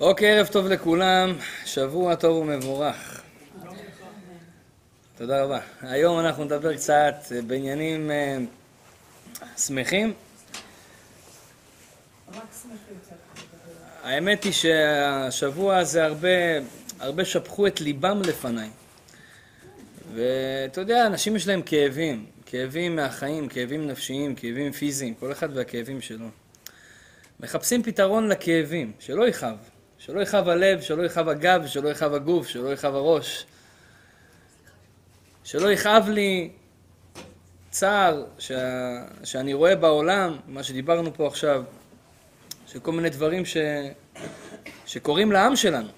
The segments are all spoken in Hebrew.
אוקיי, ערב טוב לכולם, שבוע טוב ומבורך. תודה רבה. היום אנחנו נדבר קצת בעניינים אה, שמחים. האמת היא שהשבוע הזה הרבה, הרבה שפכו את ליבם לפניי. ואתה יודע, אנשים יש להם כאבים, כאבים מהחיים, כאבים נפשיים, כאבים פיזיים, כל אחד והכאבים שלו. מחפשים פתרון לכאבים, שלא יכאב. שלא יכאב הלב, שלא יכאב הגב, שלא יכאב הגוף, שלא יכאב הראש. שלא יכאב לי צער ש... שאני רואה בעולם, מה שדיברנו פה עכשיו, שכל מיני דברים ש... שקורים לעם שלנו,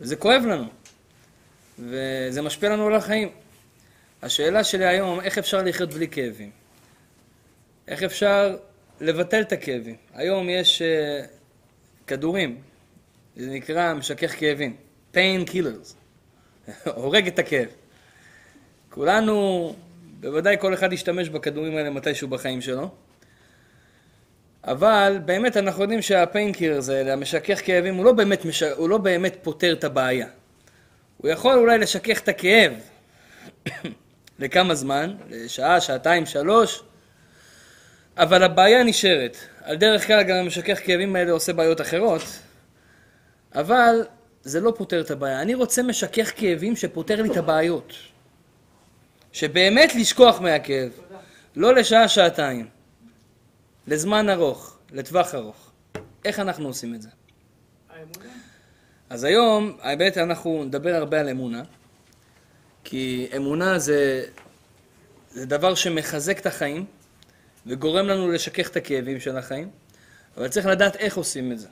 וזה כואב לנו, וזה משפיע לנו על החיים. השאלה שלי היום, איך אפשר לחיות בלי כאבים? איך אפשר לבטל את הכאבים? היום יש uh, כדורים, זה נקרא משכך כאבים, pain killers, הורג את הכאב. כולנו, בוודאי כל אחד ישתמש בכדורים האלה מתישהו בחיים שלו, אבל באמת אנחנו יודעים שה painkillers האלה, המשכך כאבים, הוא לא, באמת מש... הוא לא באמת פותר את הבעיה. הוא יכול אולי לשכך את הכאב לכמה זמן, לשעה, שעתיים, שלוש, אבל הבעיה נשארת. על דרך כלל גם המשכך כאבים האלה עושה בעיות אחרות, אבל זה לא פותר את הבעיה. אני רוצה משכך כאבים שפותר לי את הבעיות. שבאמת לשכוח מהכאב. לא לשעה, שעתיים. לזמן ארוך, לטווח ארוך. איך אנחנו עושים את זה? האמונה. אז היום, האמת, אנחנו נדבר הרבה על אמונה, כי אמונה זה, זה דבר שמחזק את החיים וגורם לנו לשכך את הכאבים של החיים, אבל צריך לדעת איך עושים את זה.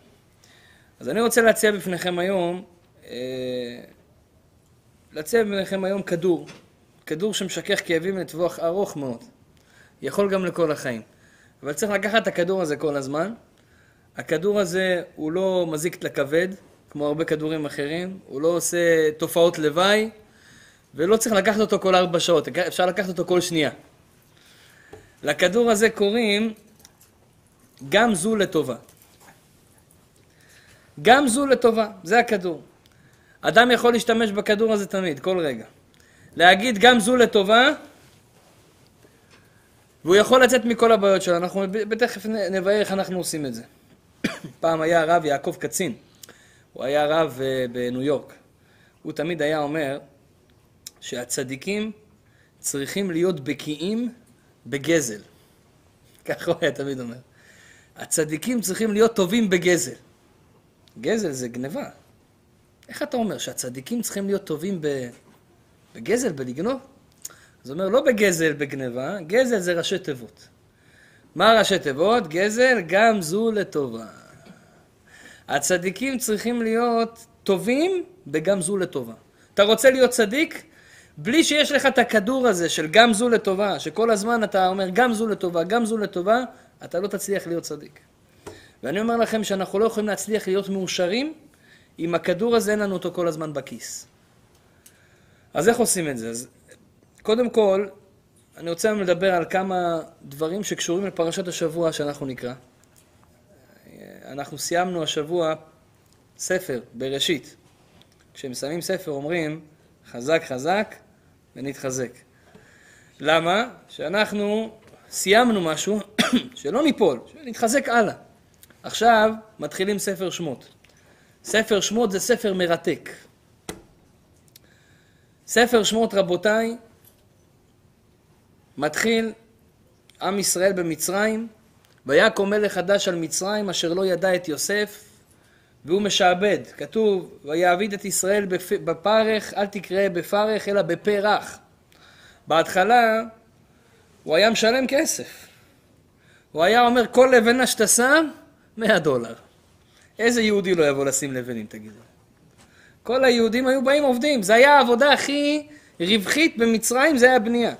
אז אני רוצה להציע בפניכם היום, אה, להציע בפניכם היום כדור, כדור שמשכך כאבים לטווח ארוך מאוד, יכול גם לכל החיים. אבל צריך לקחת את הכדור הזה כל הזמן. הכדור הזה הוא לא מזיק לכבד, כמו הרבה כדורים אחרים, הוא לא עושה תופעות לוואי, ולא צריך לקחת אותו כל ארבע שעות, אפשר לקחת אותו כל שנייה. לכדור הזה קוראים גם זו לטובה. גם זו לטובה, זה הכדור. אדם יכול להשתמש בכדור הזה תמיד, כל רגע. להגיד גם זו לטובה, והוא יכול לצאת מכל הבעיות שלו. אנחנו בתכף נבהר איך אנחנו עושים את זה. פעם היה הרב יעקב קצין, הוא היה רב אה, בניו יורק. הוא תמיד היה אומר שהצדיקים צריכים להיות בקיאים בגזל. ככה הוא היה תמיד אומר. הצדיקים צריכים להיות טובים בגזל. גזל זה גניבה. איך אתה אומר שהצדיקים צריכים להיות טובים בגזל, בלגנוב? אז אומר, לא בגזל בגניבה, גזל זה ראשי תיבות. מה ראשי תיבות? גזל, גם זו לטובה. הצדיקים צריכים להיות טובים בגם זו לטובה. אתה רוצה להיות צדיק? בלי שיש לך את הכדור הזה של גם זו לטובה, שכל הזמן אתה אומר גם זו לטובה, גם זו לטובה, אתה לא תצליח להיות צדיק. ואני אומר לכם שאנחנו לא יכולים להצליח להיות מאושרים אם הכדור הזה אין לנו אותו כל הזמן בכיס. אז איך עושים את זה? אז קודם כל, אני רוצה היום לדבר על כמה דברים שקשורים לפרשת השבוע שאנחנו נקרא. אנחנו סיימנו השבוע ספר, בראשית. כשמסיימים ספר אומרים חזק חזק ונתחזק. למה? שאנחנו סיימנו משהו שלא ניפול, שנתחזק הלאה. עכשיו מתחילים ספר שמות. ספר שמות זה ספר מרתק. ספר שמות, רבותיי, מתחיל עם ישראל במצרים, ויקום מלך חדש על מצרים אשר לא ידע את יוסף, והוא משעבד. כתוב, ויעביד את ישראל בפרך, אל תקרא בפרך, אלא בפרח. בהתחלה הוא היה משלם כסף. הוא היה אומר, כל לבנה שאתה שם, 100 דולר. איזה יהודי לא יבוא לשים לבנים, תגידו? כל היהודים היו באים עובדים, זה היה העבודה הכי רווחית במצרים, זה היה בנייה.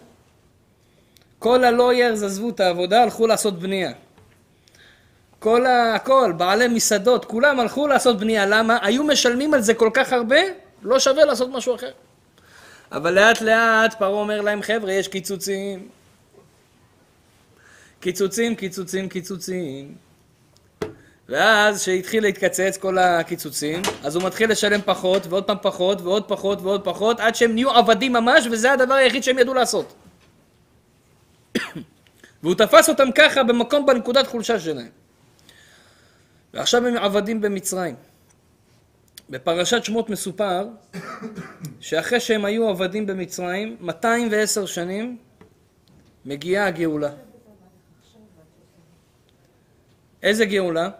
כל הלוירס עזבו את העבודה, הלכו לעשות בנייה. כל ה... הכל, בעלי מסעדות, כולם הלכו לעשות בנייה. למה? היו משלמים על זה כל כך הרבה, לא שווה לעשות משהו אחר. אבל לאט לאט פרעה אומר להם, חבר'ה, יש קיצוצים. קיצוצים, קיצוצים, קיצוצים. ואז כשהתחיל להתקצץ כל הקיצוצים, אז הוא מתחיל לשלם פחות, ועוד פעם פחות, ועוד פחות, ועוד פחות, עד שהם נהיו עבדים ממש, וזה הדבר היחיד שהם ידעו לעשות. והוא תפס אותם ככה במקום בנקודת חולשה שלהם. ועכשיו הם עבדים במצרים. בפרשת שמות מסופר שאחרי שהם היו עבדים במצרים, 210 שנים מגיעה הגאולה. איזה גאולה?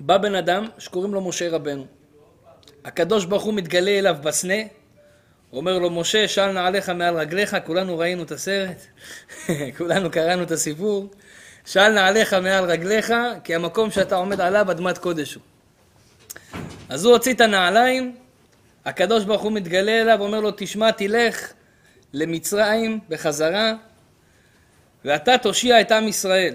בא בן אדם שקוראים לו משה רבנו. הקדוש ברוך הוא מתגלה אליו בסנה, אומר לו, משה, של נעליך מעל רגליך, כולנו ראינו את הסרט, כולנו קראנו את הסיפור, של נעליך מעל רגליך, כי המקום שאתה עומד עליו אדמת קודש הוא. אז הוא הוציא את הנעליים, הקדוש ברוך הוא מתגלה אליו, אומר לו, תשמע, תלך למצרים בחזרה, ואתה תושיע את עם ישראל.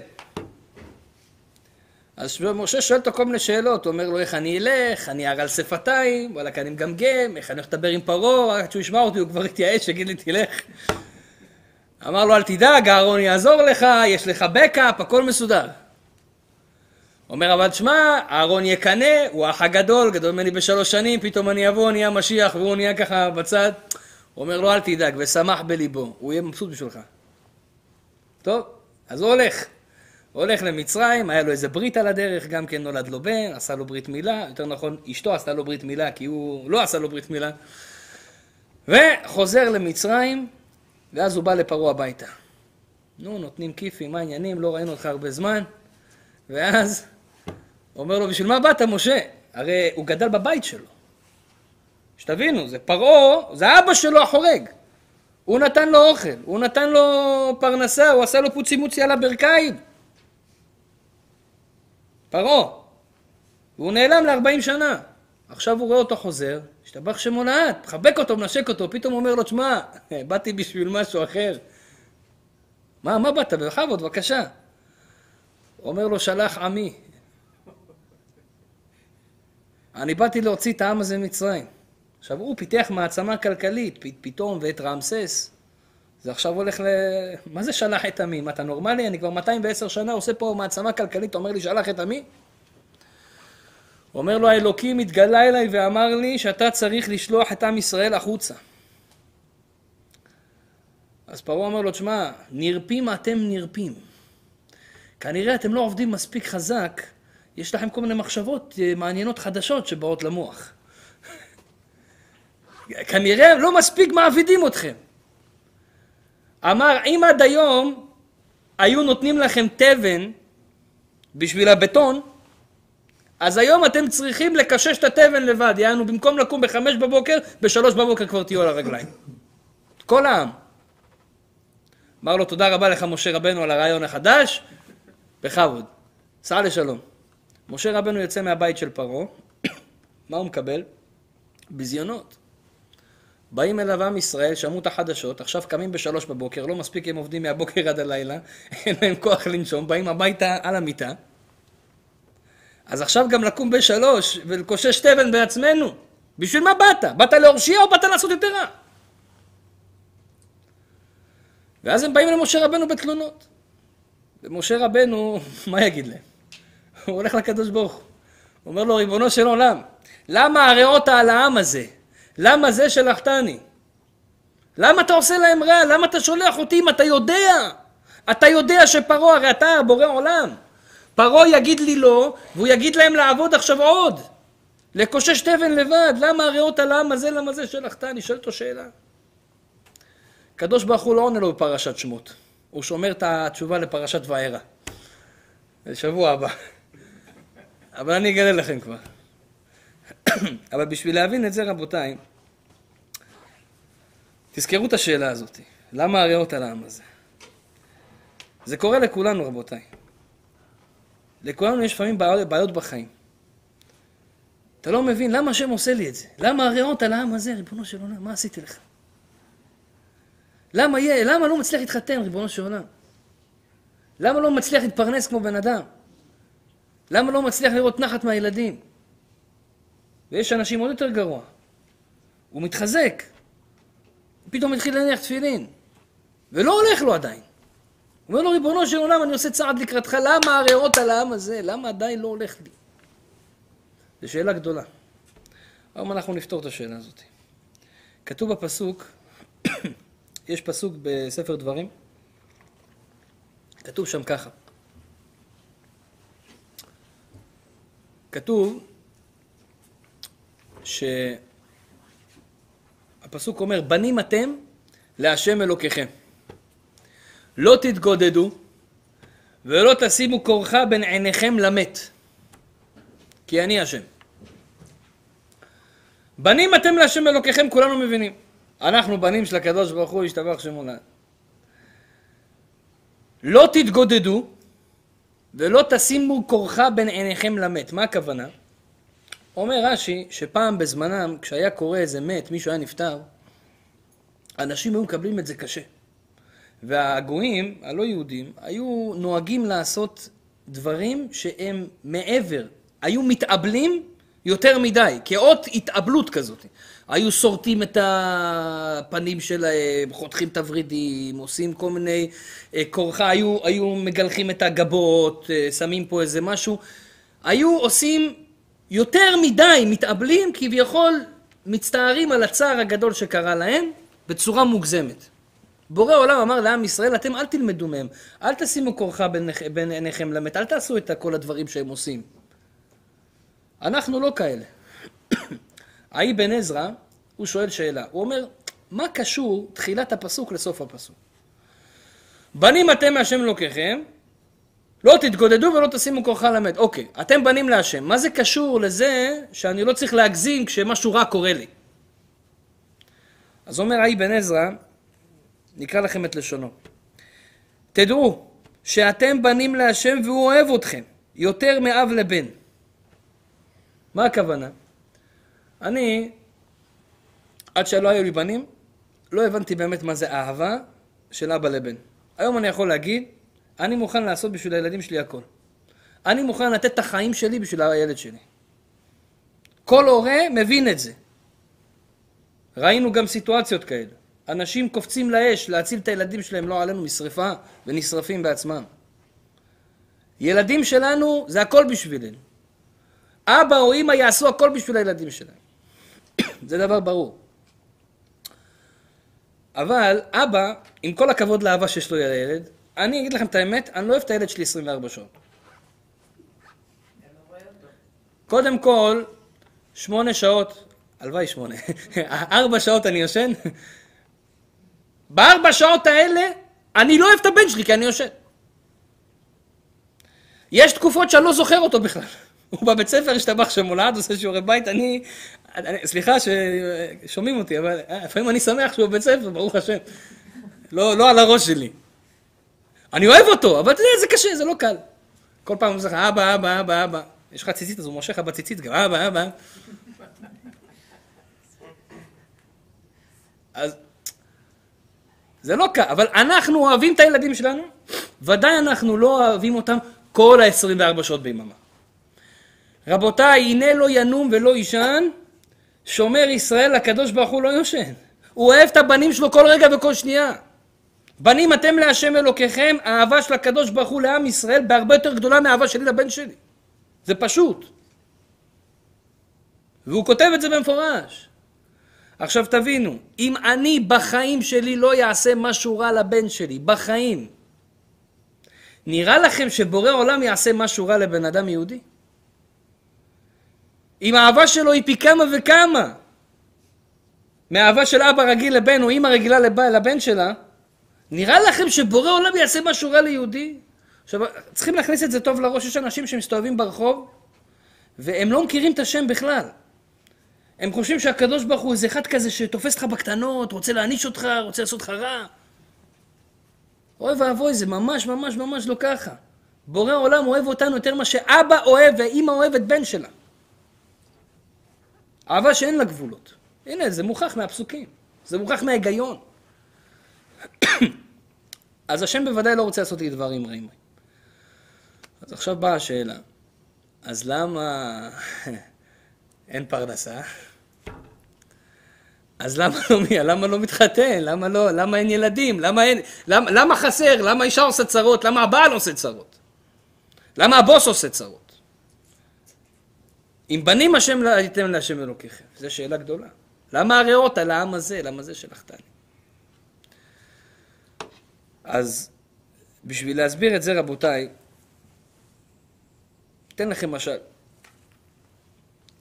אז משה שואל אותו כל מיני שאלות, הוא אומר לו איך אני אלך, אני ארל שפתיים, וואלכ אני מגמגם, איך אני הולך לדבר עם פרעה, רק כשהוא ישמע אותי הוא כבר התייאש, יגיד לי תלך. אמר לו אל תדאג, אהרון יעזור לך, יש לך בקאפ, הכל מסודר. אומר אבל תשמע, אהרון יקנא, הוא האח הגדול, גדול ממני בשלוש שנים, פתאום אני אבוא, נהיה משיח והוא נהיה ככה בצד. הוא אומר לו אל תדאג, ושמח בליבו, הוא יהיה מבסוט בשבילך. טוב, אז הוא הולך. הולך למצרים, היה לו איזה ברית על הדרך, גם כן נולד לו בן, עשה לו ברית מילה, יותר נכון, אשתו עשתה לו ברית מילה, כי הוא לא עשה לו ברית מילה. וחוזר למצרים, ואז הוא בא לפרעה הביתה. נו, נותנים כיפים, מה העניינים, לא ראינו אותך הרבה זמן. ואז אומר לו, בשביל מה באת, משה? הרי הוא גדל בבית שלו. שתבינו, זה פרעה, זה אבא שלו החורג. הוא נתן לו אוכל, הוא נתן לו פרנסה, הוא עשה לו פוצי מוצי על הברכיים. פרעה. והוא נעלם לארבעים שנה. עכשיו הוא רואה אותו חוזר, השתבח שמו לעד, מחבק אותו, מנשק אותו, פתאום אומר לו, תשמע, באתי בשביל משהו אחר. מה, מה באת? בכבוד, בבקשה. הוא אומר לו, שלח עמי. אני באתי להוציא את העם הזה ממצרים. עכשיו, הוא פיתח מעצמה כלכלית, פתאום, ואת רעמסס. זה עכשיו הולך ל... מה זה שלח את עמי? מה, אתה נורמלי? אני כבר 210 שנה עושה פה מעצמה כלכלית, אתה אומר לי שלח את עמי? אומר לו, האלוקים התגלה אליי ואמר לי שאתה צריך לשלוח את עם ישראל החוצה. אז פרעה אומר לו, תשמע, נרפים אתם נרפים. כנראה אתם לא עובדים מספיק חזק, יש לכם כל מיני מחשבות אה, מעניינות חדשות שבאות למוח. כנראה לא מספיק מעבידים אתכם. אמר, אם עד היום היו נותנים לכם תבן בשביל הבטון, אז היום אתם צריכים לקשש את התבן לבד, יענו, במקום לקום בחמש בבוקר, בשלוש בבוקר כבר תהיו על הרגליים. כל העם. אמר לו, תודה רבה לך, משה רבנו, על הרעיון החדש, בכבוד. סע לשלום. משה רבנו יוצא מהבית של פרעה, מה הוא מקבל? ביזיונות. באים אליו עם ישראל, שמעו את החדשות, עכשיו קמים בשלוש בבוקר, לא מספיק הם עובדים מהבוקר עד הלילה, אין להם כוח לנשום, באים הביתה על המיטה. אז עכשיו גם לקום בשלוש ולקושש תבן בעצמנו. בשביל מה באת? באת להורשיע או באת לעשות יותר רע? ואז הם באים למשה רבנו בתלונות. ומשה רבנו, מה יגיד להם? הוא הולך לקדוש ברוך הוא. אומר לו, ריבונו של עולם, למה הרעות על העם הזה? למה זה שלחתני? למה אתה עושה להם רע? למה אתה שולח אותי אם אתה יודע? אתה יודע שפרעה, הרי אתה בורא עולם. פרעה יגיד לי לא, והוא יגיד להם לעבוד עכשיו עוד. לקושש תבן לבד. למה הרעות על העם הזה, למה זה שלחתני? שואל אותו שאלה. הקדוש ברוך הוא לא עונה לו בפרשת שמות. הוא שומר את התשובה לפרשת וערה. זה שבוע הבא. אבל אני אגלה לכם כבר. אבל בשביל להבין את זה, רבותיי, תזכרו את השאלה הזאת. למה הריאות על העם הזה? זה קורה לכולנו, רבותיי. לכולנו יש לפעמים בעיות, בחיים. אתה לא מבין למה השם עושה לי את זה. למה הריאות על העם הזה, ריבונו של עולם, מה עשיתי לך? למה, יהיה, למה לא מצליח להתחתן, ריבונו של עולם? למה לא מצליח להתפרנס כמו בן אדם? למה לא מצליח לראות נחת מהילדים? ויש אנשים עוד יותר גרוע. הוא מתחזק. פתאום התחיל להניח תפילין. ולא הולך לו עדיין. הוא אומר לו, ריבונו של עולם, אני עושה צעד לקראתך, למה הריאות על העם הזה? למה עדיין לא הולך לי? זו שאלה גדולה. היום אנחנו נפתור את השאלה הזאת. כתוב בפסוק, יש פסוק בספר דברים, כתוב שם ככה. כתוב שהפסוק אומר, בנים אתם להשם אלוקיכם. לא תתגודדו ולא תשימו כורחה בין עיניכם למת, כי אני השם. בנים אתם להשם אלוקיכם, כולנו מבינים. אנחנו בנים של הקדוש ברוך הוא, ישתבח שמו לעד. לא תתגודדו ולא תשימו כורחה בין עיניכם למת. מה הכוונה? אומר רש"י שפעם בזמנם, כשהיה קורה איזה מת, מישהו היה נפטר, אנשים היו מקבלים את זה קשה. והגויים, הלא יהודים, היו נוהגים לעשות דברים שהם מעבר, היו מתאבלים יותר מדי, כאות התאבלות כזאת. היו שורטים את הפנים שלהם, חותכים את הוורידים, עושים כל מיני כורחה, אה, היו, היו מגלחים את הגבות, אה, שמים פה איזה משהו. היו עושים יותר מדי, מתאבלים, כביכול מצטערים על הצער הגדול שקרה להם בצורה מוגזמת. בורא עולם אמר לעם ישראל, אתם אל תלמדו מהם, אל תשימו כורחה בין עיניכם למת, אל תעשו את כל הדברים שהם עושים. אנחנו לא כאלה. האי בן עזרא, הוא שואל שאלה, הוא אומר, מה קשור תחילת הפסוק לסוף הפסוק? בנים אתם מהשם אלוקיכם, לא תתגודדו ולא תשימו כורחה למת. אוקיי, אתם בנים להשם, מה זה קשור לזה שאני לא צריך להגזים כשמשהו רע קורה לי? אז אומר האי בן עזרא, נקרא לכם את לשונו. תדעו שאתם בנים להשם והוא אוהב אתכם יותר מאב לבן. מה הכוונה? אני, עד שלא היו לי בנים, לא הבנתי באמת מה זה אהבה של אבא לבן. היום אני יכול להגיד, אני מוכן לעשות בשביל הילדים שלי הכל. אני מוכן לתת את החיים שלי בשביל הילד שלי. כל הורה מבין את זה. ראינו גם סיטואציות כאלה. אנשים קופצים לאש להציל את הילדים שלהם, לא עלינו, משרפה, ונשרפים בעצמם. ילדים שלנו, זה הכל בשבילנו. אבא או אימא יעשו הכל בשביל הילדים שלהם. זה דבר ברור. אבל אבא, עם כל הכבוד לאהבה שיש לו לילד, אני אגיד לכם את האמת, אני לא אוהב את הילד שלי 24 שעות. קודם כל, שמונה שעות, הלוואי שמונה, ארבע שעות אני יושן, בארבע שעות האלה אני לא אוהב את הבן שלי כי אני יושן. יש תקופות שאני לא זוכר אותו בכלל. הוא בבית ספר, השתבח שמולד, עושה שיעורי בית, אני, אני סליחה ששומעים אותי, אבל אה, לפעמים אני שמח שהוא בבית ספר, ברוך השם. לא, לא על הראש שלי. אני אוהב אותו, אבל אתה יודע, זה קשה, זה לא קל. כל פעם הוא אומר לך, אבא, אבא, אבא, אבא. יש לך ציצית, אז הוא מושך לך בציצית גם, אבא, אבא. אז זה לא קל, אבל אנחנו אוהבים את הילדים שלנו, ודאי אנחנו לא אוהבים אותם כל ה-24 שעות ביממה. רבותיי, הנה לא ינום ולא יישן, שומר ישראל, הקדוש ברוך הוא לא יושן. הוא אוהב את הבנים שלו כל רגע וכל שנייה. בנים אתם להשם אלוקיכם, האהבה של הקדוש ברוך הוא לעם ישראל בהרבה יותר גדולה מהאהבה שלי לבן שלי. זה פשוט. והוא כותב את זה במפורש. עכשיו תבינו, אם אני בחיים שלי לא יעשה משהו רע לבן שלי, בחיים, נראה לכם שבורא עולם יעשה משהו רע לבן אדם יהודי? אם האהבה שלו היא פי כמה וכמה מאהבה של אבא רגיל לבן או אימא רגילה לבן שלה, נראה לכם שבורא עולם יעשה משהו רע ליהודי? עכשיו, צריכים להכניס את זה טוב לראש, יש אנשים שמסתובבים ברחוב והם לא מכירים את השם בכלל. הם חושבים שהקדוש ברוך הוא איזה אחד כזה שתופס אותך בקטנות, רוצה להעניש אותך, רוצה לעשות לך רע. אוי ואבוי, זה ממש ממש ממש לא ככה. בורא עולם אוהב אותנו יותר ממה שאבא אוהב ואימא אוהבת בן שלה. אהבה שאין לה גבולות. הנה, זה מוכח מהפסוקים. זה מוכח מההיגיון. אז השם בוודאי לא רוצה לעשות לי דברים רעים. אז עכשיו באה השאלה, אז למה אין פרנסה? אז למה לא, למה לא מתחתן? למה לא, למה אין ילדים? למה, אין, למה, למה חסר? למה אישה עושה צרות? למה הבעל עושה צרות? למה הבוס עושה צרות? אם בנים השם לא ייתן להשם אלוקיכם, זו שאלה גדולה. למה הריאות על העם הזה? למה זה שלחתני? אז בשביל להסביר את זה רבותיי, אתן לכם משל.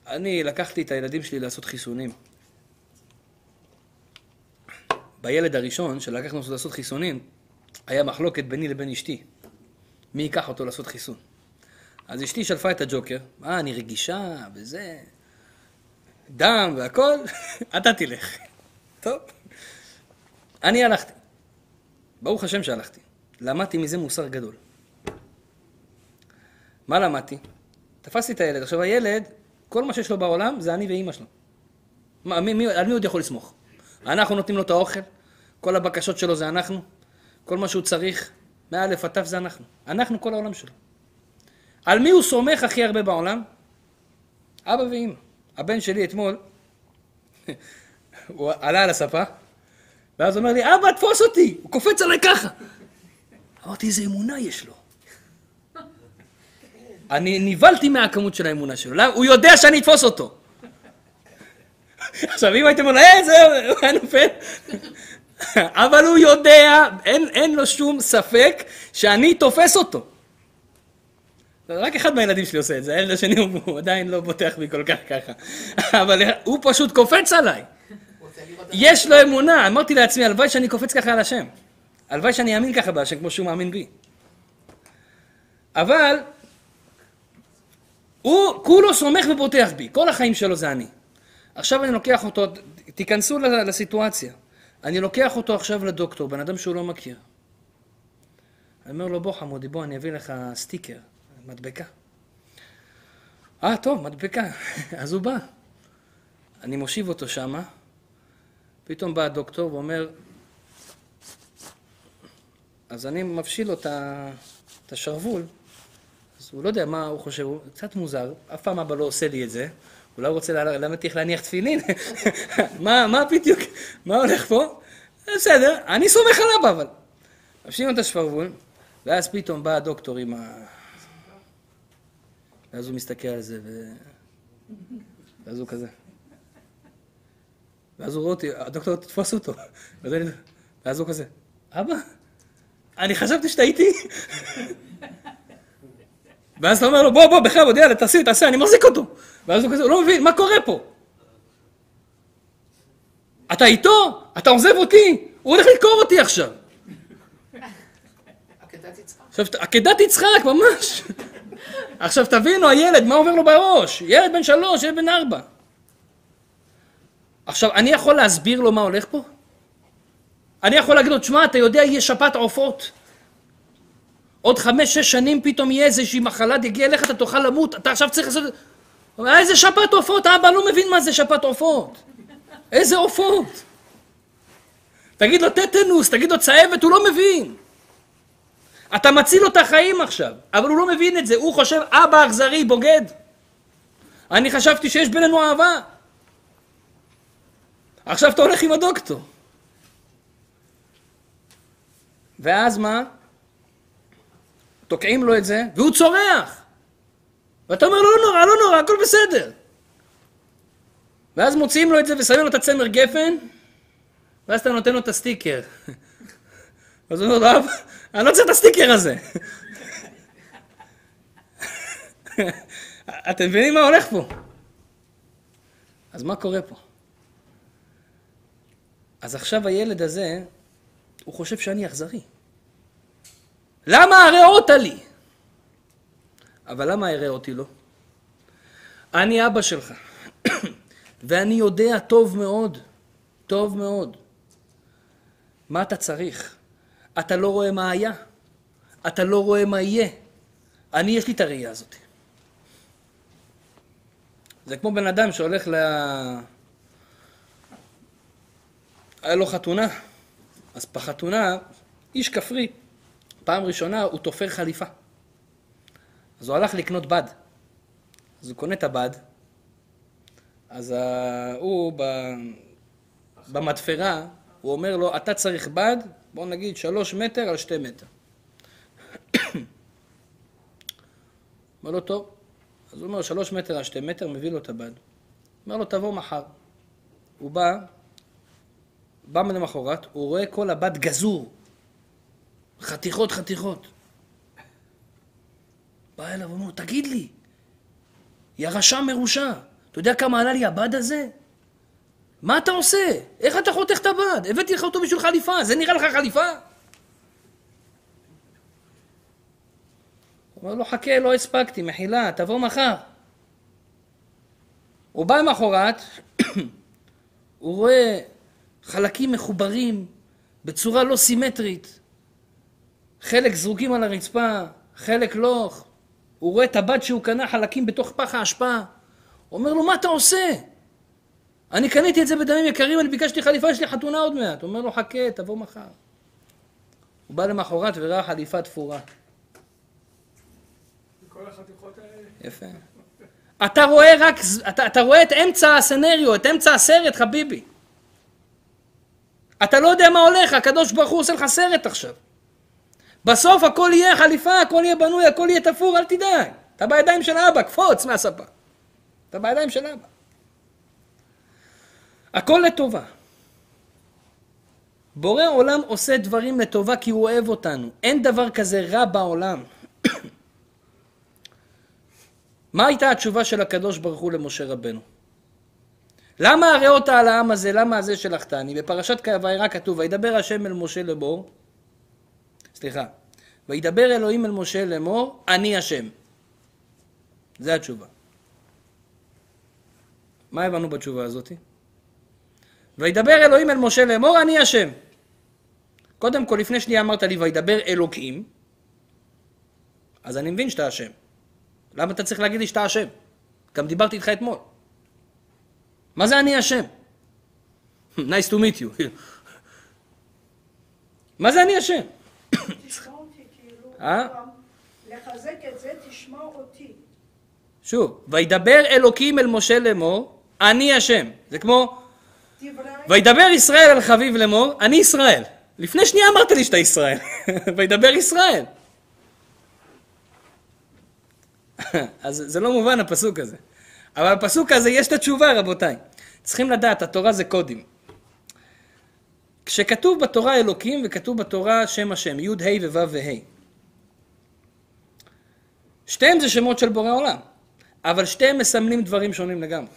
אני לקחתי את הילדים שלי לעשות חיסונים. בילד הראשון שלקחנו אותו לעשות חיסונים, היה מחלוקת ביני לבין אשתי. מי ייקח אותו לעשות חיסון? אז אשתי שלפה את הג'וקר, אה, אני רגישה, וזה, דם והכל, אתה תלך. טוב. אני הלכתי. ברוך השם שהלכתי. למדתי מזה מוסר גדול. מה למדתי? תפסתי את הילד. עכשיו הילד, כל מה שיש לו בעולם זה אני ואימא שלו. מה, מי, מי, על מי עוד יכול לסמוך? אנחנו נותנים לו את האוכל, כל הבקשות שלו זה אנחנו, כל מה שהוא צריך, מאלף עד תו זה אנחנו. אנחנו כל העולם שלו. על מי הוא סומך הכי הרבה בעולם? אבא ואימא. הבן שלי אתמול, הוא עלה על הספה, ואז אומר לי, אבא, תפוס אותי! הוא קופץ עליי ככה. אמרתי, איזה אמונה יש לו. אני נבהלתי מהכמות של האמונה שלו. למה? הוא יודע שאני אתפוס אותו. עכשיו, אם הייתם אומרים, אה, זהו, הוא היה נופל. אבל הוא יודע, אין, אין לו שום ספק שאני תופס אותו. רק אחד מהילדים שלי עושה את זה, הילד השני הוא, הוא עדיין לא בוטח בי כל כך ככה. אבל הוא פשוט קופץ עליי. יש לו אמונה, אמרתי לעצמי, הלוואי שאני קופץ ככה על השם. הלוואי שאני אאמין ככה בהשם כמו שהוא מאמין בי. אבל הוא כולו סומך ובוטח בי, כל החיים שלו זה אני. עכשיו אני לוקח אותו, תיכנסו לסיטואציה. אני לוקח אותו עכשיו לדוקטור, בן אדם שהוא לא מכיר. אני אומר לו, בוא חמודי, בוא, אני אביא לך סטיקר, מדבקה. אה, טוב, מדבקה. אז הוא בא. אני מושיב אותו שמה, פתאום בא הדוקטור ואומר, אז אני מבשיל לו את השרוול, אז הוא לא יודע מה הוא חושב, הוא קצת מוזר, אף פעם אבא לא עושה לי את זה, הוא לא רוצה ללמד איך להניח תפילין, מה, מה בדיוק, מה הולך פה? בסדר, אני סומך על אבא אבל. מבשילים את השרוול, ואז פתאום בא הדוקטור עם ה... ואז הוא מסתכל על זה, ו... ואז הוא כזה. ואז הוא רואה אותי, הדוקטור תתפוס אותו. ואז הוא כזה, אבא, אני חשבתי שאתה איתי. ואז אתה אומר לו, בוא, בוא, בכבוד, יאללה, תעשי, תעשה, אני מחזיק אותו. ואז הוא כזה, הוא לא מבין, מה קורה פה? אתה איתו? אתה עוזב אותי? הוא הולך לקרוא אותי עכשיו. עכשיו, עקדת יצחק, ממש. עכשיו תבינו, הילד, מה עובר לו בראש? ילד בן שלוש, ילד בן ארבע. עכשיו, אני יכול להסביר לו מה הולך פה? אני יכול להגיד לו, תשמע, אתה יודע, יהיה שפעת עופות. עוד חמש, שש שנים פתאום יהיה איזושהי מחלה, תגיע אליך, אתה תוכל למות, אתה עכשיו צריך לעשות... איזה שפעת עופות? אבא לא מבין מה זה שפעת עופות. איזה עופות? תגיד לו טטנוס, תגיד לו צהבת, הוא לא מבין. אתה מציל לו את החיים עכשיו, אבל הוא לא מבין את זה, הוא חושב, אבא אכזרי, בוגד. אני חשבתי שיש בינינו אהבה. עכשיו אתה הולך עם הדוקטור. ואז מה? תוקעים לו את זה, והוא צורח. ואתה אומר, לא נורא, לא נורא, הכל בסדר. ואז מוציאים לו את זה ושמים לו את הצמר גפן, ואז אתה נותן לו את הסטיקר. אז הוא אומר אבא, אני לא צריך את הסטיקר הזה. אתם מבינים מה הולך פה? אז מה קורה פה? אז עכשיו הילד הזה, הוא חושב שאני אכזרי. למה הרעות לי? אבל למה אראה אותי לו? אני אבא שלך, ואני יודע טוב מאוד, טוב מאוד, מה אתה צריך. אתה לא רואה מה היה, אתה לא רואה מה יהיה. אני, יש לי את הראייה הזאת. זה כמו בן אדם שהולך ל... היה לו חתונה, אז בחתונה, איש כפרי, פעם ראשונה הוא תופר חליפה. אז הוא הלך לקנות בד. אז הוא קונה את הבד, אז הוא ב... במתפרה, הוא אומר לו, אתה צריך בד, בוא נגיד שלוש מטר על שתי מטר. אומר לו, טוב. אז הוא אומר, שלוש מטר על שתי מטר, מביא לו את הבד. אומר לו, תבוא מחר. הוא בא, בא למחרת, הוא רואה כל הבד גזור. חתיכות חתיכות. בא אליו ואומר, תגיד לי, יא רשע מרושע, אתה יודע כמה עלה לי הבד הזה? מה אתה עושה? איך אתה חותך את הבד? הבאתי לך אותו בשביל חליפה, זה נראה לך חליפה? הוא אומר לו, חכה, לא הספקתי, מחילה, תבוא מחר. הוא בא למחרת, הוא רואה חלקים מחוברים בצורה לא סימטרית. חלק זרוקים על הרצפה, חלק לא. הוא רואה את הבד שהוא קנה חלקים בתוך פח האשפה. אומר לו, מה אתה עושה? אני קניתי את זה בדמים יקרים, אני ביקשתי חליפה, יש לי חתונה עוד מעט. הוא אומר לו, חכה, תבוא מחר. הוא בא למחרת וראה חליפה תפורה. יפה. אתה רואה רק, אתה, אתה רואה את אמצע הסנריו, את אמצע הסרט, חביבי. אתה לא יודע מה הולך, הקדוש ברוך הוא עושה לך סרט עכשיו. בסוף הכל יהיה חליפה, הכל יהיה בנוי, הכל יהיה תפור, אל תדאג. אתה בידיים של אבא, קפוץ מהספה. אתה בידיים של אבא. הכל לטובה. בורא עולם עושה דברים לטובה כי הוא אוהב אותנו. אין דבר כזה רע בעולם. מה הייתה התשובה של הקדוש ברוך הוא למשה רבנו? למה הראות על העם הזה, למה הזה שלחתני? בפרשת וירא כתוב, וידבר השם אל משה לאמור, סליחה, וידבר אלוהים אל משה לאמור, אני השם. זה התשובה. מה הבנו בתשובה הזאת? וידבר אלוהים אל משה לאמור, אני השם. קודם כל, לפני שנייה אמרת לי, וידבר אלוקים, אז אני מבין שאתה השם. למה אתה צריך להגיד לי שאתה השם? גם דיברתי איתך אתמול. מה זה אני השם? nice to meet you. מה זה אני השם? תשמע אותי? לחזק את זה, תשמע אותי. שוב, וידבר אלוקים אל משה לאמור, אני השם. זה כמו, וידבר ישראל אל חביב לאמור, אני ישראל. לפני שנייה אמרת לי שאתה ישראל. וידבר ישראל. אז זה לא מובן הפסוק הזה. אבל בפסוק הזה יש את התשובה, רבותיי. צריכים לדעת, התורה זה קודים. כשכתוב בתורה אלוקים וכתוב בתורה שם השם, י' ה' וו' וה'. שתיהם זה שמות של בורא עולם, אבל שתיהם מסמלים דברים שונים לגמרי.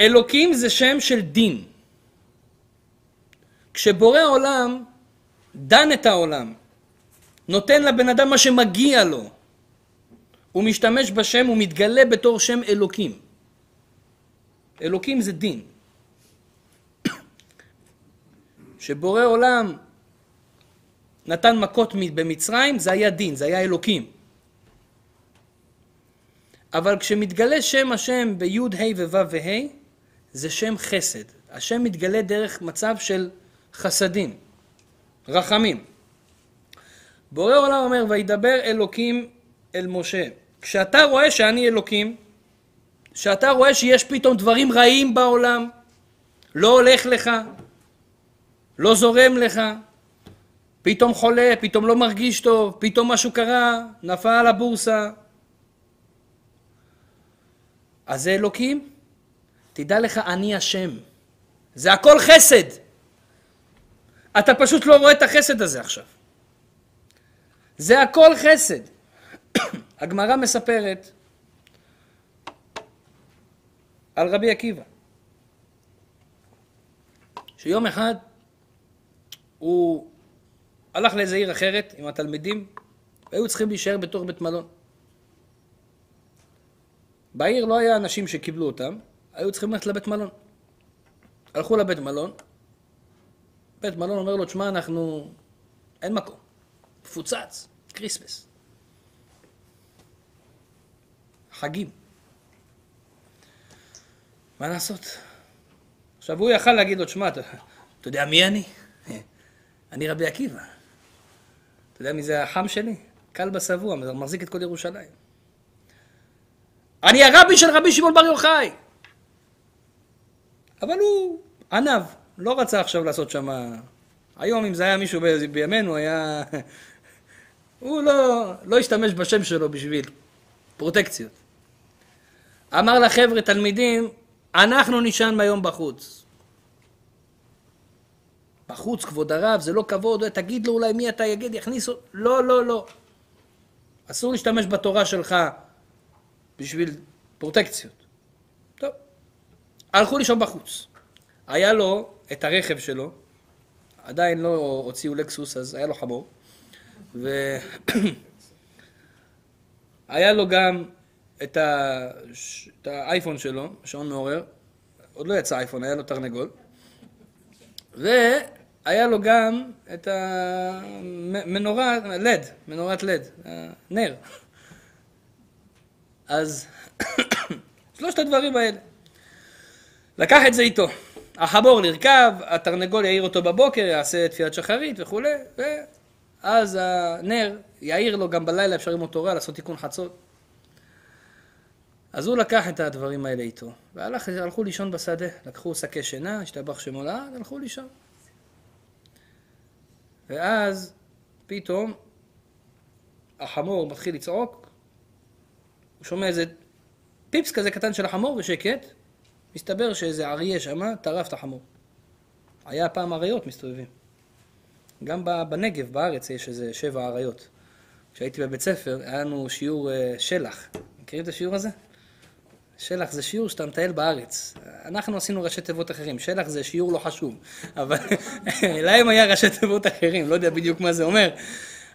אלוקים זה שם של דין. כשבורא עולם דן את העולם, נותן לבן אדם מה שמגיע לו, הוא משתמש בשם, הוא מתגלה בתור שם אלוקים. אלוקים זה דין. שבורא עולם נתן מכות במצרים, זה היה דין, זה היה אלוקים. אבל כשמתגלה שם השם בי' ה' וו' וה', זה שם חסד. השם מתגלה דרך מצב של חסדים, רחמים. בורא עולם אומר, וידבר אלוקים אל משה. כשאתה רואה שאני אלוקים, כשאתה רואה שיש פתאום דברים רעים בעולם, לא הולך לך, לא זורם לך, פתאום חולה, פתאום לא מרגיש טוב, פתאום משהו קרה, נפל על הבורסה. אז זה אלוקים? תדע לך, אני השם. זה הכל חסד. אתה פשוט לא רואה את החסד הזה עכשיו. זה הכל חסד. הגמרא מספרת על רבי עקיבא, שיום אחד הוא הלך לאיזה עיר אחרת עם התלמידים, והיו צריכים להישאר בתוך בית מלון. בעיר לא היה אנשים שקיבלו אותם, היו צריכים ללכת לבית מלון. הלכו לבית מלון, בית מלון אומר לו, תשמע, אנחנו... אין מקום. מפוצץ, כריסמס. חגים. מה לעשות? עכשיו הוא יכל להגיד לו, תשמע, אתה, אתה יודע מי אני? אני רבי עקיבא. אתה יודע מי זה החם שלי? כלבא שבוע, מחזיק את כל ירושלים. אני הרבי של רבי שמעון בר יוחאי. אבל הוא ענב, לא רצה עכשיו לעשות שם... היום אם זה היה מישהו בימינו, היה... הוא לא, לא השתמש בשם שלו בשביל פרוטקציות. אמר לחבר'ה, תלמידים, אנחנו נשען היום בחוץ. בחוץ, כבוד הרב, זה לא כבוד, תגיד לו אולי מי אתה יגיד, יכניסו... לא, לא, לא. אסור להשתמש בתורה שלך בשביל פרוטקציות. טוב. הלכו לישון בחוץ. היה לו את הרכב שלו, עדיין לא הוציאו לקסוס, אז היה לו חמור. והיה לו גם את, ה... את האייפון שלו, שעון מעורר, עוד לא יצא אייפון, היה לו תרנגול, והיה לו גם את המנורה, לד, מנורת לד, נר. אז שלושת הדברים האלה. לקח את זה איתו. החמור לרכב, התרנגול יעיר אותו בבוקר, יעשה תפילת שחרית וכולי, ואז הנר יעיר לו גם בלילה, אפשר ללמוד תורה, לעשות תיקון חצות. אז הוא לקח את הדברים האלה איתו, והלכו לישון בשדה, לקחו שקי שינה, השתבח שמו לעד, הלכו לישון. ואז פתאום החמור מתחיל לצעוק, הוא שומע איזה פיפס כזה קטן של החמור ושקט, מסתבר שאיזה אריה שמה טרף את החמור. היה פעם אריות מסתובבים. גם בנגב, בארץ, יש איזה שבע אריות. כשהייתי בבית ספר, היה לנו שיעור אה, שלח. מכירים את השיעור הזה? שלח זה שיעור שאתה מטייל בארץ. אנחנו עשינו ראשי תיבות אחרים, שלח זה שיעור לא חשוב, אבל להם היה ראשי תיבות אחרים, לא יודע בדיוק מה זה אומר.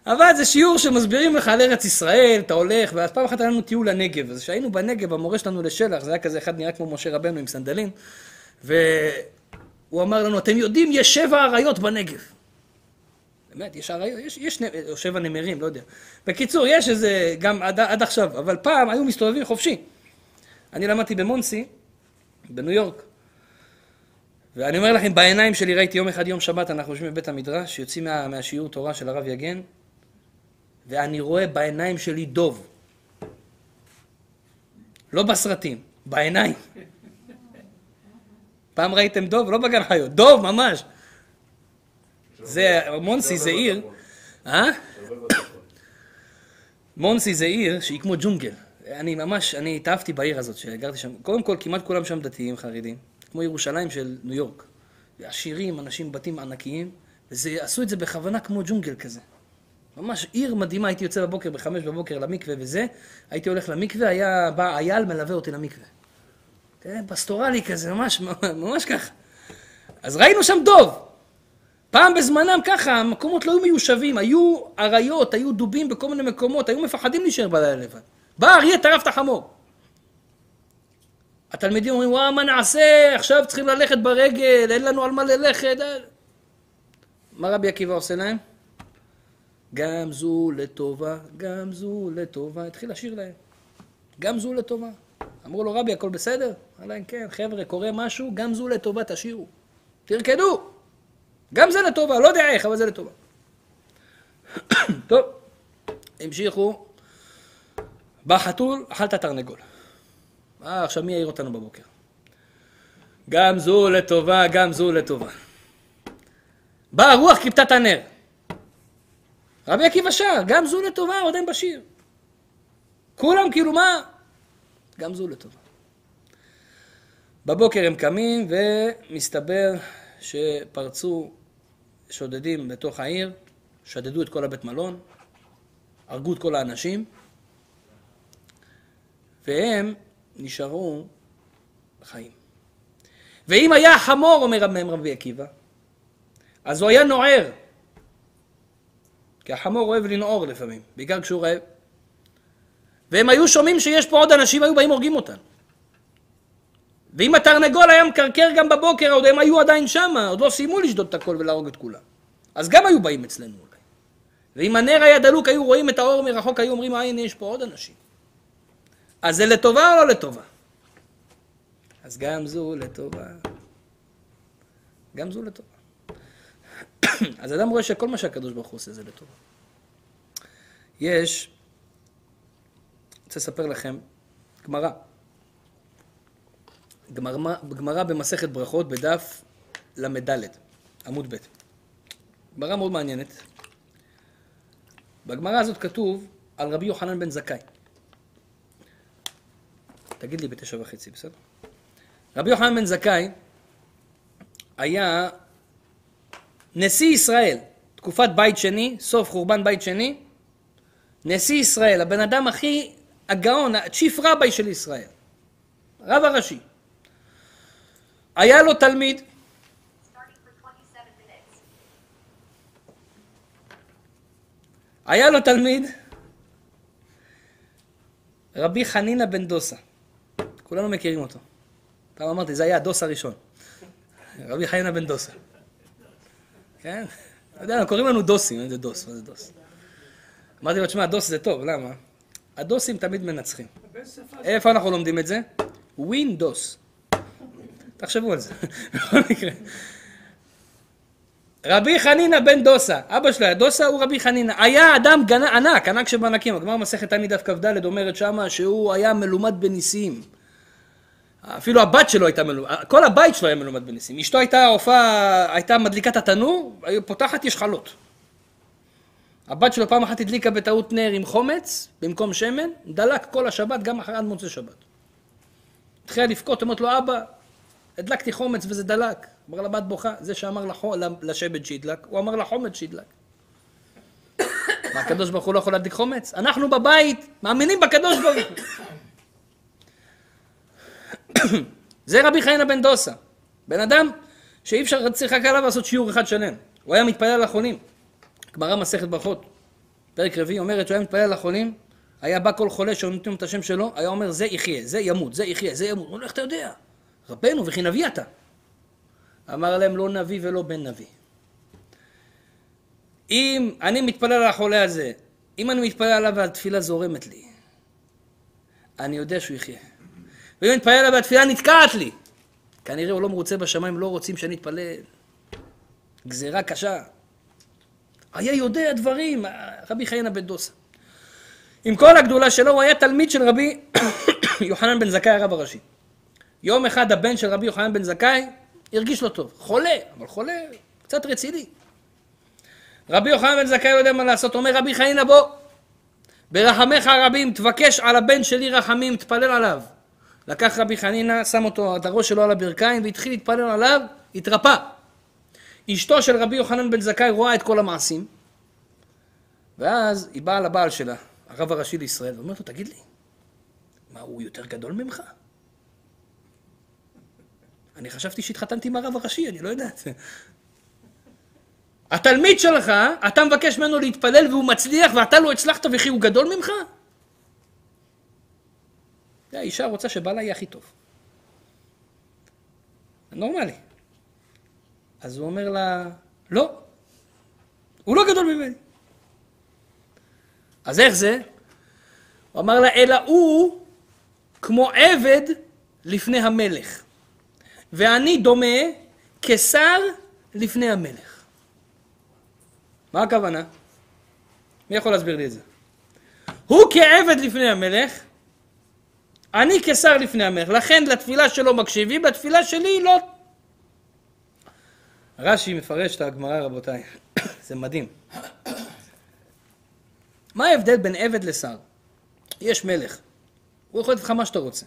אבל זה שיעור שמסבירים לך על ארץ ישראל, אתה הולך, ואז פעם אחת היה לנו טיול לנגב. אז כשהיינו בנגב, המורה שלנו לשלח, זה היה כזה אחד נראה כמו משה רבנו עם סנדלים, והוא אמר לנו, אתם יודעים, יש שבע אריות בנגב. באמת, יש אריות, יש, יש שבע נמרים, לא יודע. בקיצור, יש איזה, גם עד, עד עכשיו, אבל פעם היו מסתובבים חופשי. אני למדתי במונסי, בניו יורק, ואני אומר לכם, בעיניים שלי ראיתי יום אחד, יום שבת, אנחנו יושבים בבית המדרש, יוצאים מה, מהשיעור תורה של הרב יגן, ואני רואה בעיניים שלי דוב. לא בסרטים, בעיניים. פעם ראיתם דוב? לא בגן חיות, דוב ממש. זה, מונסי זה עיר, אה? מונסי זה עיר שהיא כמו ג'ונגל. אני ממש, אני התאהבתי בעיר הזאת שגרתי שם. קודם כל, כמעט כולם שם דתיים, חרדים. כמו ירושלים של ניו יורק. עשירים, אנשים, בתים ענקיים, ועשו את זה בכוונה כמו ג'ונגל כזה. ממש עיר מדהימה, הייתי יוצא בבוקר, בחמש בבוקר למקווה וזה, הייתי הולך למקווה, היה בא אייל מלווה אותי למקווה. תראה, פסטורלי כזה, ממש, ממש ככה. אז ראינו שם דוב. פעם בזמנם ככה, המקומות לא היו מיושבים, היו אריות, היו דובים בכל מיני מקומות, היו מפחדים להישאר בלילה לבד. בא אריה, טרף את החמור. התלמידים אומרים, וואה, מה נעשה? עכשיו צריכים ללכת ברגל, אין לנו על מה ללכת. מה רבי עקיבא עושה להם? גם זו לטובה, גם זו לטובה. התחיל לשיר להם. גם זו לטובה. אמרו לו, רבי, הכל בסדר? אמר להם, כן, חבר'ה, קורה משהו, גם זו לטובה, תשאירו. תרקדו. גם זה לטובה, לא יודע איך, אבל זה לטובה. טוב, המשיכו. בא חתול, אכל את התרנגול. אה, עכשיו מי יעיר אותנו בבוקר? גם זו לטובה, גם זו לטובה. באה הרוח כיבתה את הנר. רבי עקיבא שר, גם זו לטובה, עוד אין בשיר. כולם כאילו מה? גם זו לטובה. בבוקר הם קמים ומסתבר שפרצו שודדים בתוך העיר, שדדו את כל הבית מלון, הרגו את כל האנשים, והם נשארו חיים. ואם היה חמור, אומר מהם רבי עקיבא, אז הוא היה נוער. כי החמור אוהב לנעור לפעמים, בעיקר כשהוא רעב. והם היו שומעים שיש פה עוד אנשים, היו באים הורגים אותם. ואם התרנגול היה מקרקר גם בבוקר, עוד הם היו עדיין שמה, עוד לא סיימו לשדוד את הכל ולהרוג את כולם. אז גם היו באים אצלנו אולי. ואם הנר היה דלוק, היו רואים את האור מרחוק, היו אומרים, הנה, יש פה עוד אנשים. אז זה לטובה או לא לטובה? אז גם זו לטובה. גם זו לטובה. אז אדם רואה שכל מה שהקדוש ברוך הוא עושה זה לטובה. יש, רוצה לספר לכם, גמרא. גמרא במסכת ברכות בדף ל"ד, עמוד ב'. גמרא מאוד מעניינת. בגמרא הזאת כתוב על רבי יוחנן בן זכאי. תגיד לי בתשע וחצי, בסדר? רבי יוחנן בן זכאי היה נשיא ישראל, תקופת בית שני, סוף חורבן בית שני, נשיא ישראל, הבן אדם הכי הגאון, הצ'יף רביי של ישראל, רב הראשי. היה לו תלמיד, היה לו תלמיד, רבי חנינא בן דוסה. כולנו מכירים אותו. פעם אמרתי, זה היה הדוס הראשון. רבי חנינא בן דוסה. כן? אתה יודע, קוראים לנו דוסים, איזה דוס, מה זה דוס? אמרתי לו, תשמע, דוס זה טוב, למה? הדוסים תמיד מנצחים. איפה אנחנו לומדים את זה? ווינדוס. תחשבו על זה. רבי חנינא בן דוסה, אבא שלו היה דוסה, הוא רבי חנינא. היה אדם. ענק, ענק שבענקים. הגמר מסכת תמיד דף כ"ד אומרת שמה שהוא היה מלומד בניסים. אפילו הבת שלו הייתה מלומד, כל הבית שלו היה מלומד בניסים. אשתו הייתה הופעה, הייתה מדליקת התנור, פותחת יש חלות. הבת שלו פעם אחת הדליקה בטעות נר עם חומץ במקום שמן, דלק כל השבת, גם אחרי עד מוצאי שבת. התחילה לבכות, אומרת לו, אבא, הדלקתי חומץ וזה דלק. אמר לבת בוכה, זה שאמר לשבת שידלק, הוא אמר לחומץ שידלק. מה, הקדוש ברוך הוא לא יכול להדליק חומץ? אנחנו בבית מאמינים בקדוש ברוך הוא. זה רבי חיינה בן דוסה. בן אדם שאי אפשר, צריך רק עליו לעשות שיעור אחד שלם. הוא היה מתפלל על החולים. גמרא מסכת ברכות, פרק רביעי, אומרת שהוא היה מתפלל על החולים, היה בא כל חולה שנותנים את השם שלו, היה אומר זה יחיה, זה ימות, זה יחיה, זה ימות. הוא אומר, איך אתה יודע? רבנו וכי נביא אתה. אמר להם לא נביא ולא בן נביא. אם אני מתפלל על החולה הזה, אם אני מתפלל עליו והתפילה זורמת לי, אני יודע שהוא יחיה. ואם אני מתפלל עליו והתפילה נתקעת לי, כנראה הוא לא מרוצה בשמיים, לא רוצים שאני אתפלל. גזירה קשה. היה יודע דברים, רבי חיינה בן דוסה. עם כל הגדולה שלו, הוא היה תלמיד של רבי יוחנן בן זכאי הרב הראשי. יום אחד הבן של רבי יוחנן בן זכאי הרגיש לא טוב. חולה, אבל חולה קצת רציני. רבי יוחנן בן זכאי לא יודע מה לעשות, אומר רבי חיינה בוא, ברחמיך הרבים תבקש על הבן שלי רחמים, תפלל עליו. לקח רבי חנינא, שם אותו, את הראש שלו על הברכיים והתחיל להתפלל עליו, התרפא. אשתו של רבי יוחנן בן זכאי רואה את כל המעשים, ואז היא באה לבעל שלה, הרב הראשי לישראל, ואומרת לו, תגיד לי, מה, הוא יותר גדול ממך? אני חשבתי שהתחתנתי עם הרב הראשי, אני לא יודעת. התלמיד שלך, אתה מבקש ממנו להתפלל והוא מצליח ואתה לא הצלחת וכי הוא גדול ממך? האישה רוצה שבעלה יהיה הכי טוב. נורמלי. אז הוא אומר לה, לא, הוא לא גדול ממני. אז איך זה? הוא אמר לה, אלא הוא כמו עבד לפני המלך. ואני דומה כשר לפני המלך. מה הכוונה? מי יכול להסביר לי את זה? הוא כעבד לפני המלך, אני כשר לפני המלך, לכן לתפילה שלו מקשיבים, לתפילה שלי לא. רש"י מפרש את הגמרא רבותיי, זה מדהים. מה ההבדל בין עבד לשר? יש מלך, הוא יכול לתת לך מה שאתה רוצה.